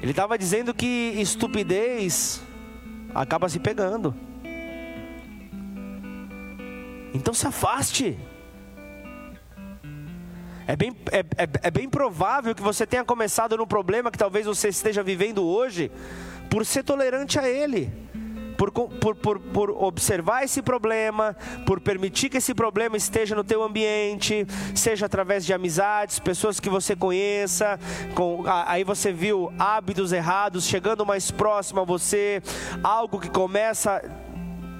Ele estava dizendo que estupidez acaba se pegando. Então se afaste. É bem, é, é, é bem provável que você tenha começado no problema que talvez você esteja vivendo hoje por ser tolerante a ele por, por, por, por observar esse problema, por permitir que esse problema esteja no teu ambiente, seja através de amizades, pessoas que você conheça, com, aí você viu hábitos errados chegando mais próximo a você, algo que começa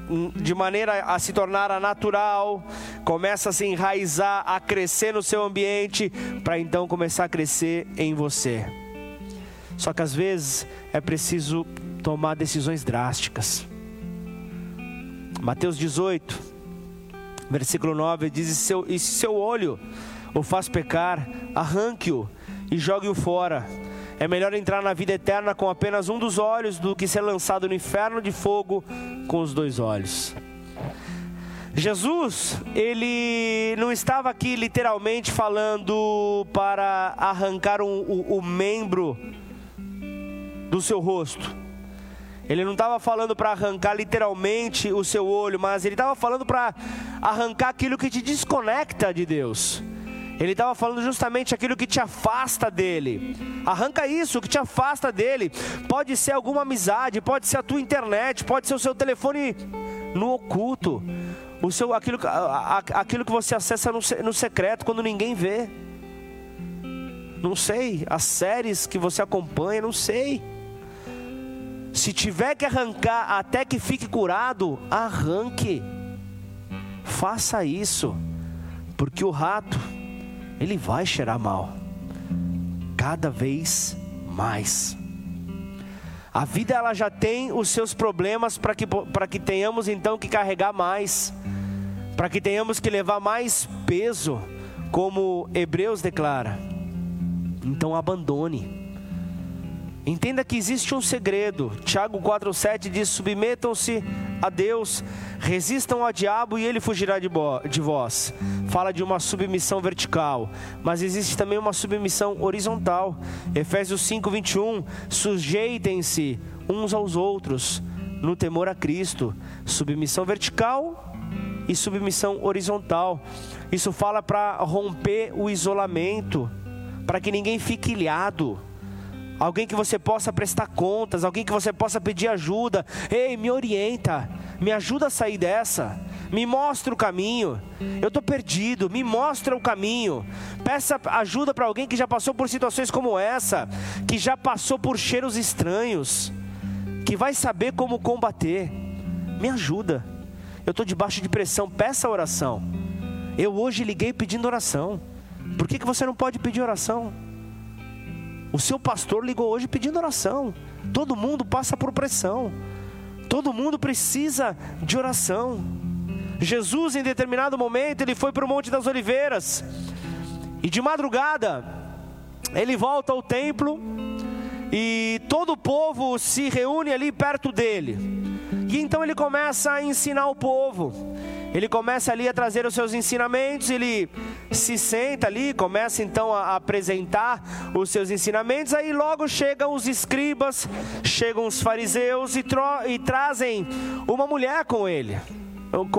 hum, de maneira a se tornar natural, começa a se enraizar, a crescer no seu ambiente, para então começar a crescer em você. Só que às vezes é preciso tomar decisões drásticas. Mateus 18, versículo 9 diz: E, seu, e se seu olho o faz pecar, arranque-o e jogue-o fora. É melhor entrar na vida eterna com apenas um dos olhos do que ser lançado no inferno de fogo com os dois olhos. Jesus, ele não estava aqui literalmente falando para arrancar um, o, o membro do seu rosto Ele não estava falando para arrancar literalmente o seu olho, mas ele estava falando para arrancar aquilo que te desconecta de Deus. Ele estava falando justamente aquilo que te afasta dele. Arranca isso, que te afasta dele. Pode ser alguma amizade, pode ser a tua internet, pode ser o seu telefone no oculto, o seu, aquilo, aquilo que você acessa no, no secreto quando ninguém vê. Não sei, as séries que você acompanha, não sei. Se tiver que arrancar até que fique curado, arranque. Faça isso, porque o rato, ele vai cheirar mal, cada vez mais. A vida ela já tem os seus problemas para que, que tenhamos então que carregar mais, para que tenhamos que levar mais peso, como Hebreus declara. Então abandone. Entenda que existe um segredo. Tiago 4,7 diz: submetam-se a Deus, resistam ao diabo e ele fugirá de, de vós. Fala de uma submissão vertical, mas existe também uma submissão horizontal. Efésios 5:21, sujeitem-se uns aos outros no temor a Cristo. Submissão vertical e submissão horizontal. Isso fala para romper o isolamento, para que ninguém fique ilhado alguém que você possa prestar contas, alguém que você possa pedir ajuda. Ei, me orienta, me ajuda a sair dessa, me mostra o caminho. Eu estou perdido, me mostra o caminho. Peça ajuda para alguém que já passou por situações como essa, que já passou por cheiros estranhos, que vai saber como combater. Me ajuda. Eu estou debaixo de pressão, peça oração. Eu hoje liguei pedindo oração. Por que, que você não pode pedir oração? O seu pastor ligou hoje pedindo oração. Todo mundo passa por pressão. Todo mundo precisa de oração. Jesus, em determinado momento, ele foi para o Monte das Oliveiras. E de madrugada, ele volta ao templo. E todo o povo se reúne ali perto dele. E então ele começa a ensinar o povo. Ele começa ali a trazer os seus ensinamentos, ele se senta ali, começa então a apresentar os seus ensinamentos, aí logo chegam os escribas, chegam os fariseus e, e trazem uma mulher com ele.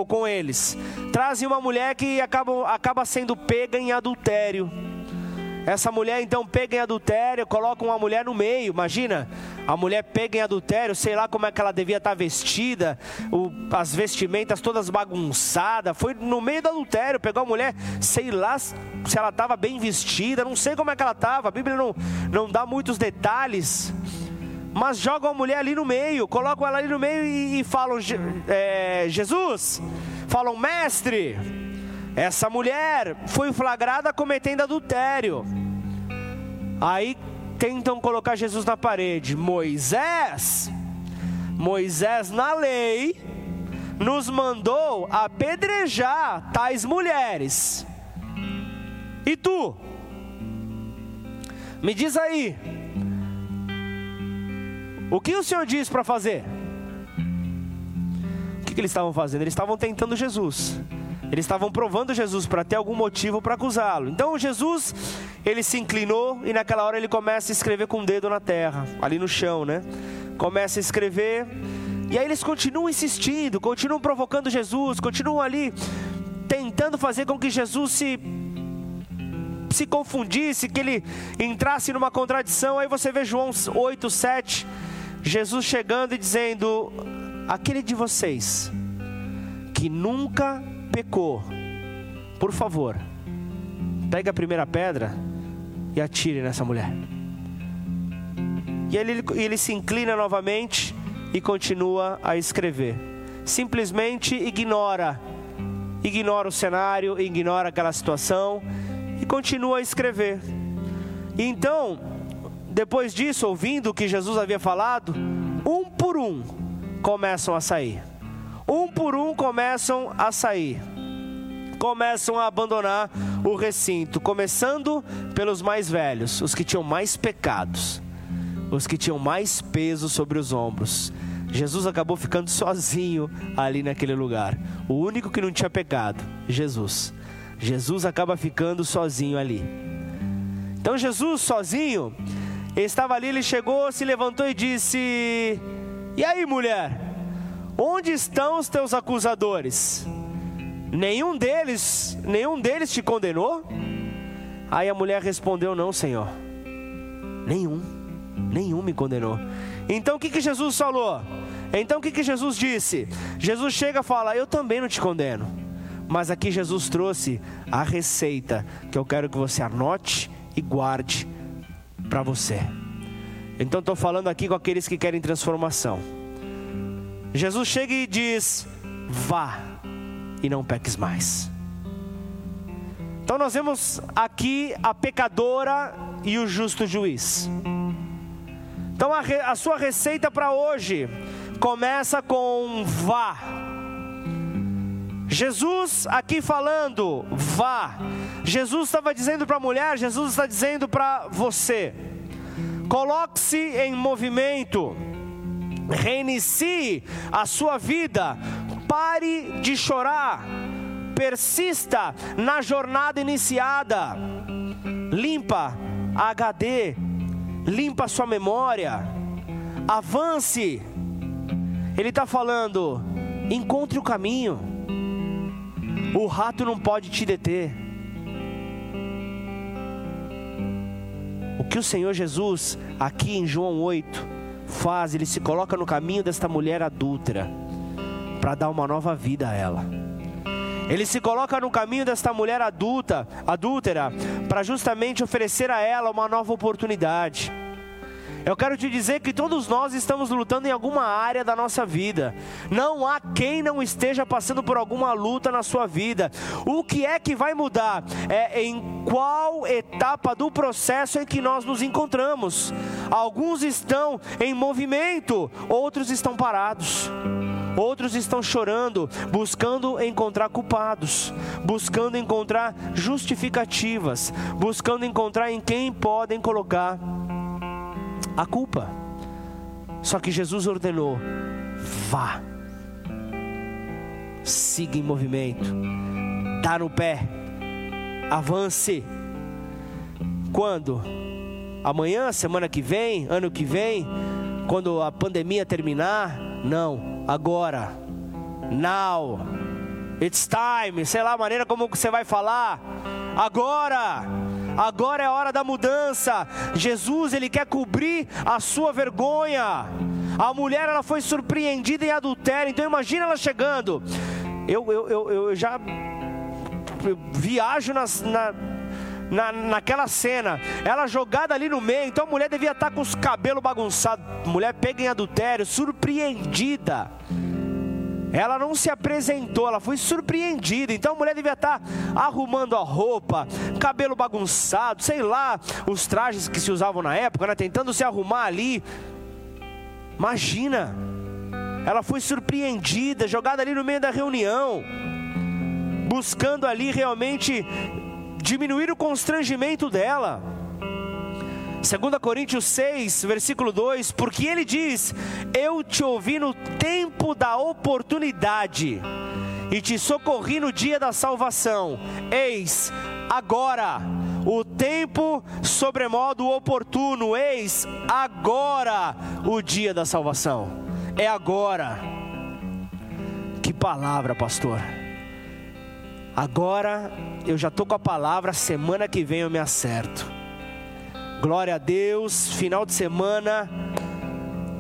Com, eles, trazem uma mulher que acaba, acaba sendo pega em adultério. Essa mulher então pega em adultério, coloca uma mulher no meio, imagina. A mulher pega em adultério, sei lá como é que ela devia estar vestida, o, as vestimentas todas bagunçadas. Foi no meio do adultério, pegou a mulher, sei lá se ela estava bem vestida, não sei como é que ela estava. A Bíblia não, não dá muitos detalhes. Mas jogam a mulher ali no meio, colocam ela ali no meio e, e falam: é, Jesus, falam, mestre, essa mulher foi flagrada cometendo adultério. Aí tentam colocar Jesus na parede. Moisés, Moisés na lei nos mandou apedrejar tais mulheres. E tu? Me diz aí. O que o Senhor diz para fazer? O que, que eles estavam fazendo? Eles estavam tentando Jesus. Eles estavam provando Jesus para ter algum motivo para acusá-lo. Então Jesus, ele se inclinou e naquela hora ele começa a escrever com o dedo na terra, ali no chão, né? Começa a escrever. E aí eles continuam insistindo, continuam provocando Jesus, continuam ali tentando fazer com que Jesus se se confundisse, que ele entrasse numa contradição. Aí você vê João 8, 7, Jesus chegando e dizendo: Aquele de vocês que nunca pecou, por favor, pegue a primeira pedra e atire nessa mulher. E ele, ele se inclina novamente e continua a escrever. Simplesmente ignora, ignora o cenário, ignora aquela situação e continua a escrever. E então, depois disso, ouvindo o que Jesus havia falado, um por um começam a sair um por um começam a sair, começam a abandonar o recinto, começando pelos mais velhos, os que tinham mais pecados, os que tinham mais peso sobre os ombros. Jesus acabou ficando sozinho ali naquele lugar, o único que não tinha pecado, Jesus. Jesus acaba ficando sozinho ali. Então Jesus sozinho, estava ali, ele chegou, se levantou e disse: E aí, mulher? Onde estão os teus acusadores? Nenhum deles, nenhum deles te condenou? Aí a mulher respondeu: Não, Senhor. Nenhum, nenhum me condenou. Então o que, que Jesus falou? Então o que, que Jesus disse? Jesus chega e fala: Eu também não te condeno. Mas aqui Jesus trouxe a receita que eu quero que você anote e guarde para você. Então estou falando aqui com aqueles que querem transformação. Jesus chega e diz: Vá e não peques mais. Então nós vemos aqui a pecadora e o justo juiz. Então a, re, a sua receita para hoje começa com vá. Jesus aqui falando, vá. Jesus estava dizendo para a mulher, Jesus está dizendo para você: coloque-se em movimento, reinicie a sua vida, pare de chorar, persista na jornada iniciada, limpa a HD, limpa a sua memória, avance. Ele está falando, encontre o caminho, o rato não pode te deter. O que o Senhor Jesus, aqui em João 8, faz, ele se coloca no caminho desta mulher adúltera, para dar uma nova vida a ela. Ele se coloca no caminho desta mulher adulta, adúltera, para justamente oferecer a ela uma nova oportunidade. Eu quero te dizer que todos nós estamos lutando em alguma área da nossa vida. Não há quem não esteja passando por alguma luta na sua vida. O que é que vai mudar? É em qual etapa do processo em que nós nos encontramos. Alguns estão em movimento, outros estão parados. Outros estão chorando, buscando encontrar culpados, buscando encontrar justificativas, buscando encontrar em quem podem colocar a culpa. Só que Jesus ordenou: vá, siga em movimento, dá no pé, avance. Quando? Amanhã, semana que vem, ano que vem, quando a pandemia terminar? Não, agora. Now. It's time, sei lá a maneira como você vai falar. Agora Agora é a hora da mudança. Jesus, ele quer cobrir a sua vergonha. A mulher, ela foi surpreendida em adultério. Então imagina ela chegando. Eu, eu, eu, eu já eu viajo nas, na, na, naquela cena, ela jogada ali no meio, então a mulher devia estar com os cabelos bagunçados, mulher pega em adultério, surpreendida. Ela não se apresentou, ela foi surpreendida. Então a mulher devia estar arrumando a roupa, cabelo bagunçado, sei lá, os trajes que se usavam na época, né? tentando se arrumar ali. Imagina, ela foi surpreendida, jogada ali no meio da reunião, buscando ali realmente diminuir o constrangimento dela. 2 Coríntios 6, versículo 2: Porque ele diz: Eu te ouvi no tempo da oportunidade e te socorri no dia da salvação. Eis, agora, o tempo sobremodo oportuno, eis, agora, o dia da salvação. É agora. Que palavra, pastor. Agora eu já estou com a palavra, semana que vem eu me acerto. Glória a Deus, final de semana,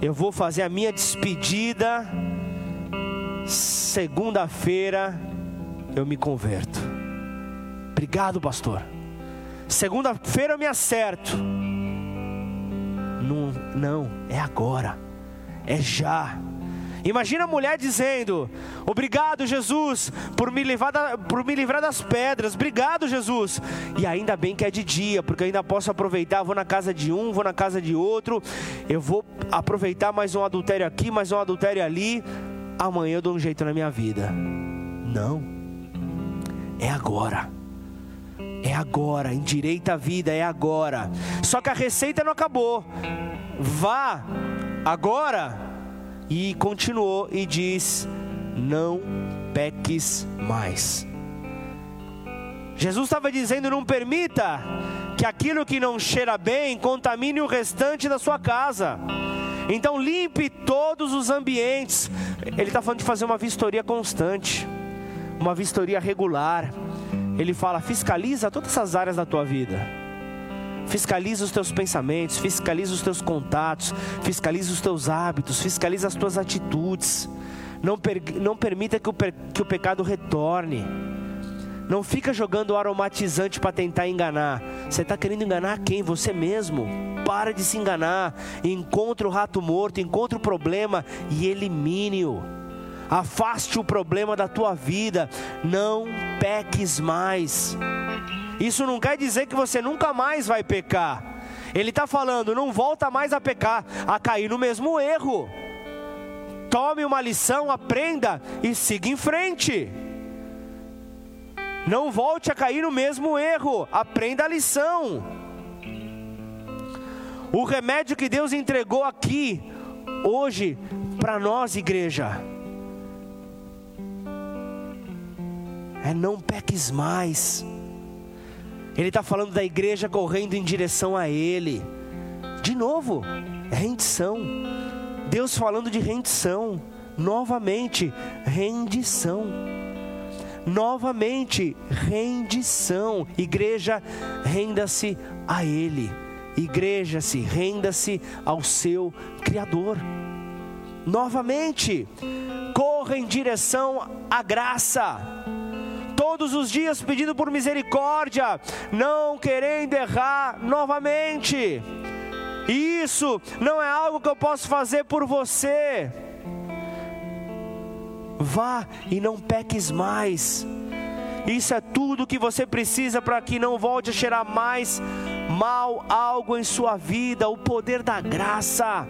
eu vou fazer a minha despedida. Segunda-feira eu me converto. Obrigado, pastor. Segunda-feira eu me acerto. Não, não, é agora, é já. Imagina a mulher dizendo: Obrigado, Jesus, por me, livrar da, por me livrar das pedras. Obrigado, Jesus. E ainda bem que é de dia, porque ainda posso aproveitar. Vou na casa de um, vou na casa de outro. Eu vou aproveitar mais um adultério aqui, mais um adultério ali. Amanhã eu dou um jeito na minha vida. Não. É agora. É agora, endireita a vida, é agora. Só que a receita não acabou. Vá agora e continuou e diz: Não peques mais. Jesus estava dizendo: Não permita que aquilo que não cheira bem contamine o restante da sua casa. Então limpe todos os ambientes. Ele está falando de fazer uma vistoria constante, uma vistoria regular. Ele fala: fiscaliza todas essas áreas da tua vida. Fiscaliza os teus pensamentos, fiscaliza os teus contatos, fiscaliza os teus hábitos, fiscaliza as tuas atitudes. Não, per, não permita que o, que o pecado retorne. Não fica jogando aromatizante para tentar enganar. Você está querendo enganar quem? Você mesmo. Para de se enganar. Encontre o rato morto, encontre o problema e elimine-o. Afaste o problema da tua vida. Não peques mais. Isso não quer dizer que você nunca mais vai pecar. Ele está falando, não volta mais a pecar, a cair no mesmo erro. Tome uma lição, aprenda e siga em frente. Não volte a cair no mesmo erro, aprenda a lição. O remédio que Deus entregou aqui, hoje, para nós, igreja, é não peques mais. Ele está falando da igreja correndo em direção a Ele. De novo, é rendição. Deus falando de rendição. Novamente, rendição novamente rendição. Igreja, renda-se a Ele. Igreja, se renda-se ao seu Criador. Novamente, corra em direção à graça. Todos os dias pedindo por misericórdia, não querendo errar novamente. Isso não é algo que eu posso fazer por você Vá e não peques mais. Isso é tudo que você precisa para que não volte a cheirar mais mal algo em sua vida, o poder da graça.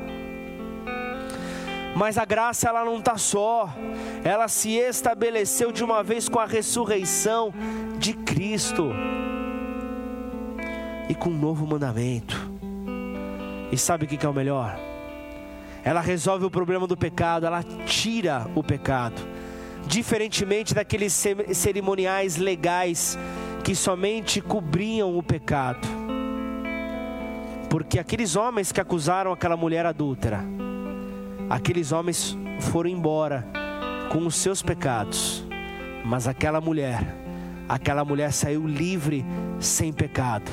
Mas a graça ela não está só, ela se estabeleceu de uma vez com a ressurreição de Cristo e com um novo mandamento. E sabe o que é o melhor? ela resolve o problema do pecado, ela tira o pecado. Diferentemente daqueles cerimoniais legais que somente cobriam o pecado. Porque aqueles homens que acusaram aquela mulher adúltera, aqueles homens foram embora com os seus pecados, mas aquela mulher, aquela mulher saiu livre sem pecado,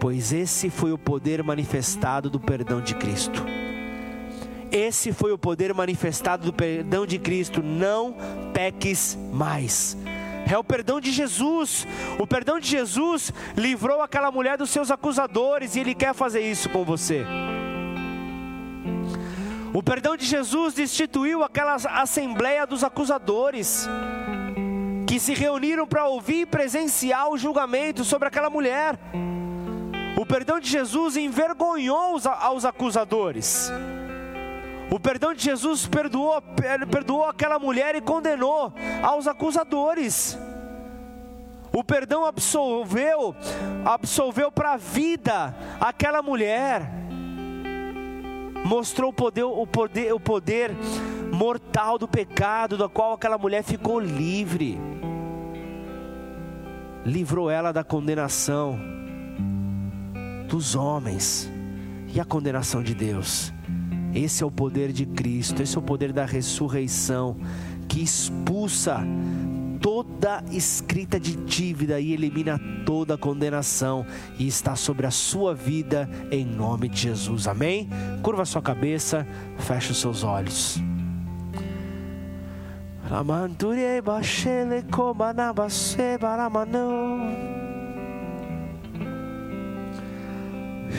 pois esse foi o poder manifestado do perdão de Cristo. Esse foi o poder manifestado do perdão de Cristo. Não peques mais. É o perdão de Jesus. O perdão de Jesus livrou aquela mulher dos seus acusadores e Ele quer fazer isso com você. O perdão de Jesus destituiu aquela assembleia dos acusadores que se reuniram para ouvir e presenciar o julgamento sobre aquela mulher. O perdão de Jesus envergonhou os, aos acusadores. O perdão de Jesus perdoou, perdoou aquela mulher e condenou aos acusadores. O perdão absolveu, absolveu para a vida aquela mulher. Mostrou o poder, o poder, o poder mortal do pecado, do qual aquela mulher ficou livre. Livrou ela da condenação dos homens e a condenação de Deus. Esse é o poder de Cristo, esse é o poder da ressurreição que expulsa toda escrita de dívida e elimina toda condenação e está sobre a sua vida em nome de Jesus. Amém? Curva sua cabeça, feche os seus olhos.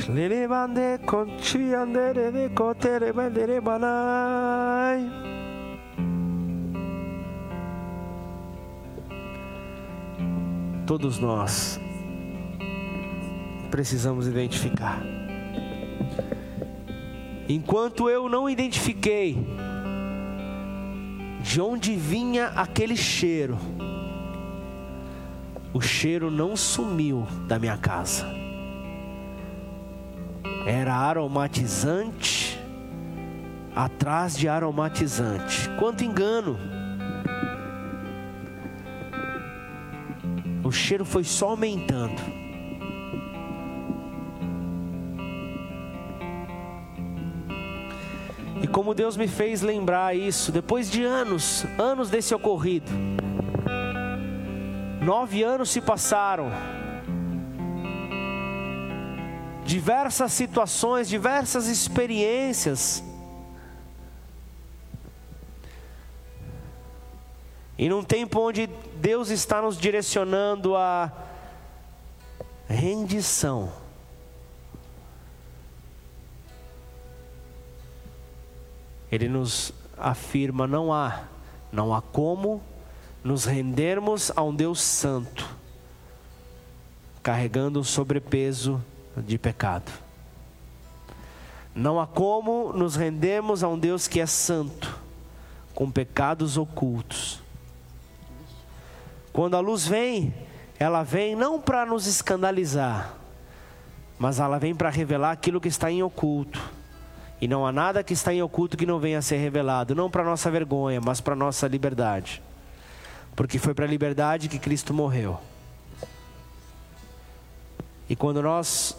Lele bande conchi andere de cotere bandere banai. Todos nós precisamos identificar. Enquanto eu não identifiquei de onde vinha aquele cheiro, o cheiro não sumiu da minha casa era aromatizante atrás de aromatizante. Quanto engano! Cheiro foi só aumentando. como Deus me fez lembrar isso, depois de anos, anos desse ocorrido. Nove anos se passaram. Diversas situações, diversas experiências. E num tempo onde Deus está nos direcionando a rendição. Ele nos afirma: não há, não há como nos rendermos a um Deus santo, carregando um sobrepeso de pecado. Não há como nos rendermos a um Deus que é santo, com pecados ocultos. Quando a luz vem, ela vem não para nos escandalizar, mas ela vem para revelar aquilo que está em oculto. E não há nada que está em oculto que não venha a ser revelado, não para nossa vergonha, mas para nossa liberdade. Porque foi para a liberdade que Cristo morreu. E quando nós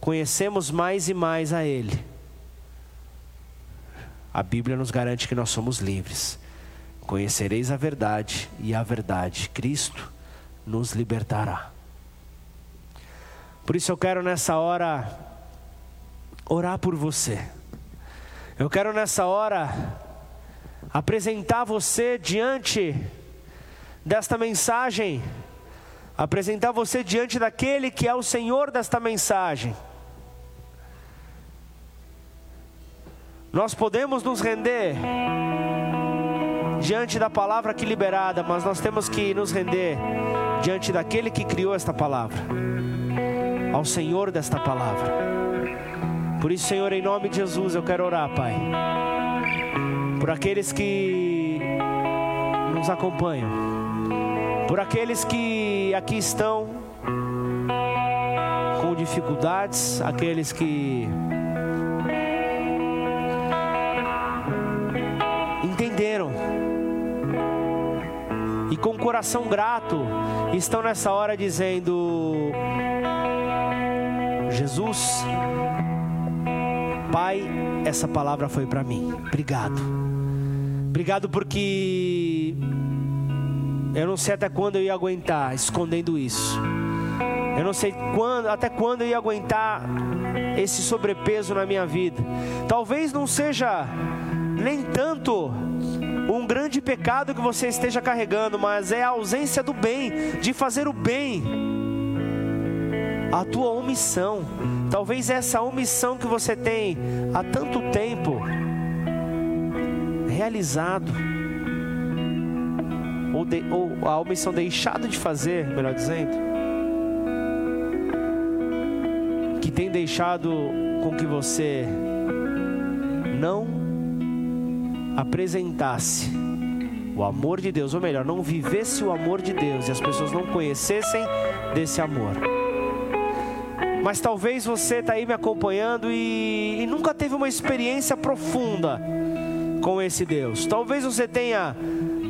conhecemos mais e mais a Ele, a Bíblia nos garante que nós somos livres. Conhecereis a verdade, e a verdade, Cristo, nos libertará. Por isso eu quero nessa hora orar por você. Eu quero nessa hora apresentar você diante desta mensagem, apresentar você diante daquele que é o Senhor desta mensagem. Nós podemos nos render diante da palavra aqui liberada, mas nós temos que nos render diante daquele que criou esta palavra, ao Senhor desta palavra. Por isso, Senhor, em nome de Jesus, eu quero orar, Pai, por aqueles que nos acompanham, por aqueles que aqui estão com dificuldades, aqueles que entenderam e com coração grato estão nessa hora dizendo: Jesus, Pai, essa palavra foi para mim. Obrigado. Obrigado porque eu não sei até quando eu ia aguentar escondendo isso. Eu não sei quando, até quando eu ia aguentar esse sobrepeso na minha vida. Talvez não seja nem tanto um grande pecado que você esteja carregando, mas é a ausência do bem, de fazer o bem. A tua omissão, talvez essa omissão que você tem há tanto tempo realizado, ou, de, ou a omissão deixado de fazer, melhor dizendo, que tem deixado com que você não apresentasse o amor de Deus, ou melhor, não vivesse o amor de Deus e as pessoas não conhecessem desse amor. Mas talvez você está aí me acompanhando e, e nunca teve uma experiência profunda com esse Deus. Talvez você tenha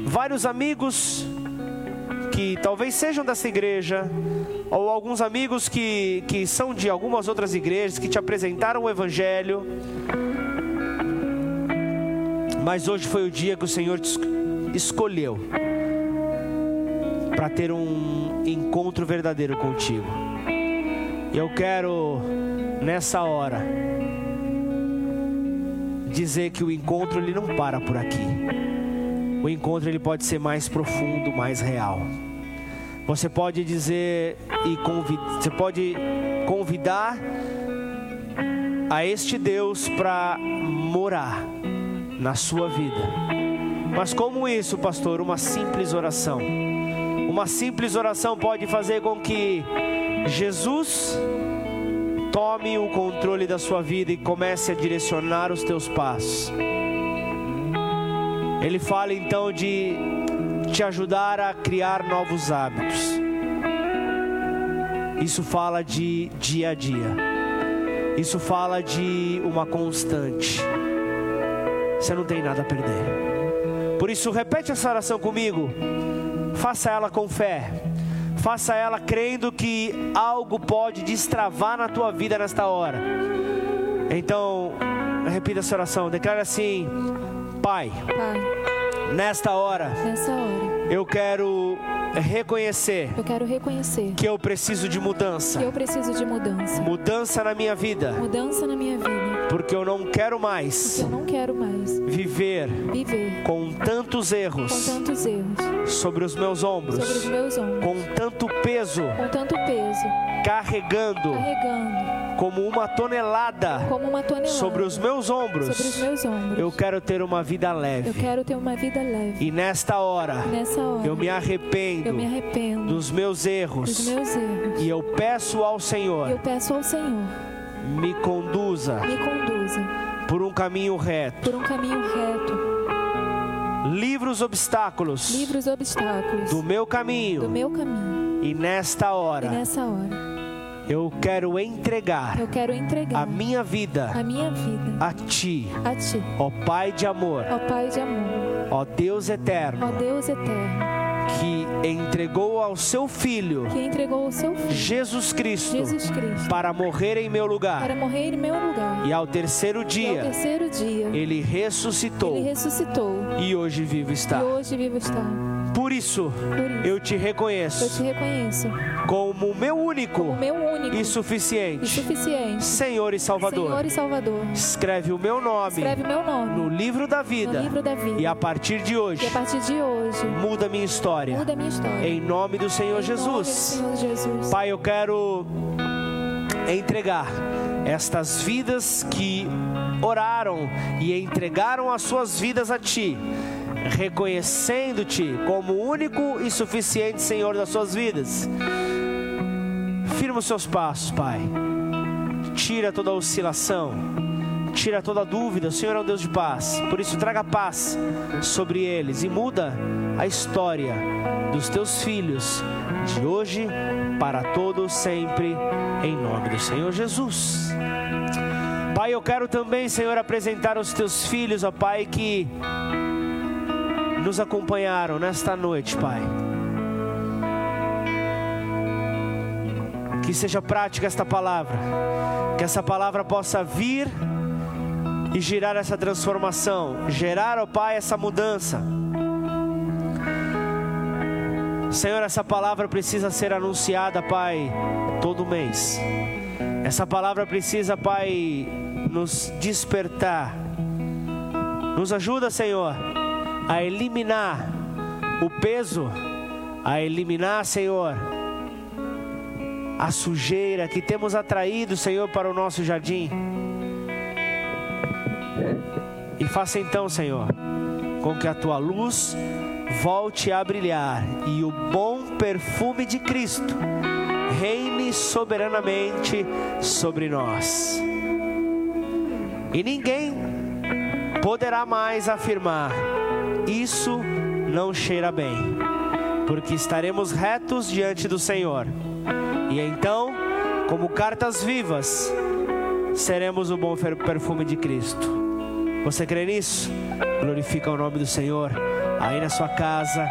vários amigos que talvez sejam dessa igreja, ou alguns amigos que, que são de algumas outras igrejas, que te apresentaram o Evangelho, mas hoje foi o dia que o Senhor te escolheu para ter um encontro verdadeiro contigo. Eu quero nessa hora dizer que o encontro ele não para por aqui. O encontro ele pode ser mais profundo, mais real. Você pode dizer e convidar, você pode convidar a este Deus para morar na sua vida. Mas como isso, pastor? Uma simples oração. Uma simples oração pode fazer com que Jesus tome o controle da sua vida e comece a direcionar os teus passos. Ele fala então de te ajudar a criar novos hábitos. Isso fala de dia a dia. Isso fala de uma constante você não tem nada a perder. Por isso, repete essa oração comigo. Faça ela com fé. Faça ela crendo que algo pode destravar na tua vida nesta hora. Então, Repita essa oração. Declara assim: Pai, Pai, nesta hora nessa hora, eu quero reconhecer eu quero reconhecer que eu preciso de mudança. que eu preciso de mudança. Mudança na minha vida, Mudança na minha vida. Porque eu não quero Que mais não quero mais viver viver com tantos com erros tantos erros sobre os meus sobre os ombros, meus ombros, com tanto peso com tanto peso, carregando carregando como uma tonelada como uma tonelada sobre os meus sobre os ombros. meus ombros. Eu quero ter uma vida Eu leve. quero ter uma vida leve. E nesta hora, Nessa hora, eu me arrependo eu me arrependo dos meus dos erros meus erros. e eu peço ao Senhor, peço ao Senhor, me conduza me conduza por um caminho reto. por um caminho reto, Livra os obstáculos livre os obstáculos do meu do caminho. meu caminho. E nesta E hora, nessa hora, eu quero entregar eu quero entregar a minha vida a minha vida a Ti, a Ti, ó Pai de amor, ó Pai de amor, ó Deus ó eterno, Deus eterno, que entregou ao Seu Filho, Seu Filho, Jesus Cristo, Jesus Cristo, para morrer em meu lugar. em meu lugar. E ao terceiro E ao dia, terceiro dia, Ele ressuscitou Ele ressuscitou e hoje vivo está. e hoje vivo está. Por isso, eu te eu reconheço te reconheço como meu único como meu único e e suficiente suficiente Senhor e Salvador. Senhor e Salvador. Escreve o meu nome Escreve meu nome no livro da vida livro da vida. e a partir de hoje E a partir de hoje, muda a minha história. muda minha história. Em nome do Senhor Em nome do Jesus. Senhor Jesus. Pai, eu quero entregar estas vidas que oraram e entregaram as suas vidas a Ti, reconhecendo-te como o único e suficiente Senhor das suas vidas. Firma os seus passos, Pai. Tira toda oscilação, tira toda dúvida. O Senhor é um Deus de paz, por isso traga paz sobre eles e muda a história dos teus filhos de hoje para todos sempre, em nome do Senhor Jesus. Pai, eu quero também, Senhor, apresentar os teus filhos, ó Pai, que nos acompanharam nesta noite, Pai. Que seja prática esta palavra, que essa palavra possa vir e gerar essa transformação, gerar, ó Pai, essa mudança. Senhor, essa palavra precisa ser anunciada, Pai, todo mês. Essa palavra precisa, Pai, nos despertar. Nos ajuda, Senhor, a eliminar o peso, a eliminar, Senhor, a sujeira que temos atraído, Senhor, para o nosso jardim. E faça então, Senhor, com que a tua luz volte a brilhar e o bom perfume de Cristo reine soberanamente sobre nós. E ninguém poderá mais afirmar: Isso não cheira bem, porque estaremos retos diante do Senhor. E então, como cartas vivas, seremos o bom perfume de Cristo. Você crê nisso? Glorifica o nome do Senhor aí na sua casa,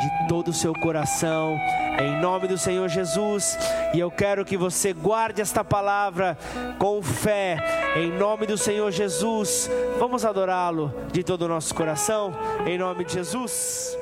de todo o seu coração, em nome do Senhor Jesus. E eu quero que você guarde esta palavra com fé, em nome do Senhor Jesus. Vamos adorá-lo de todo o nosso coração, em nome de Jesus.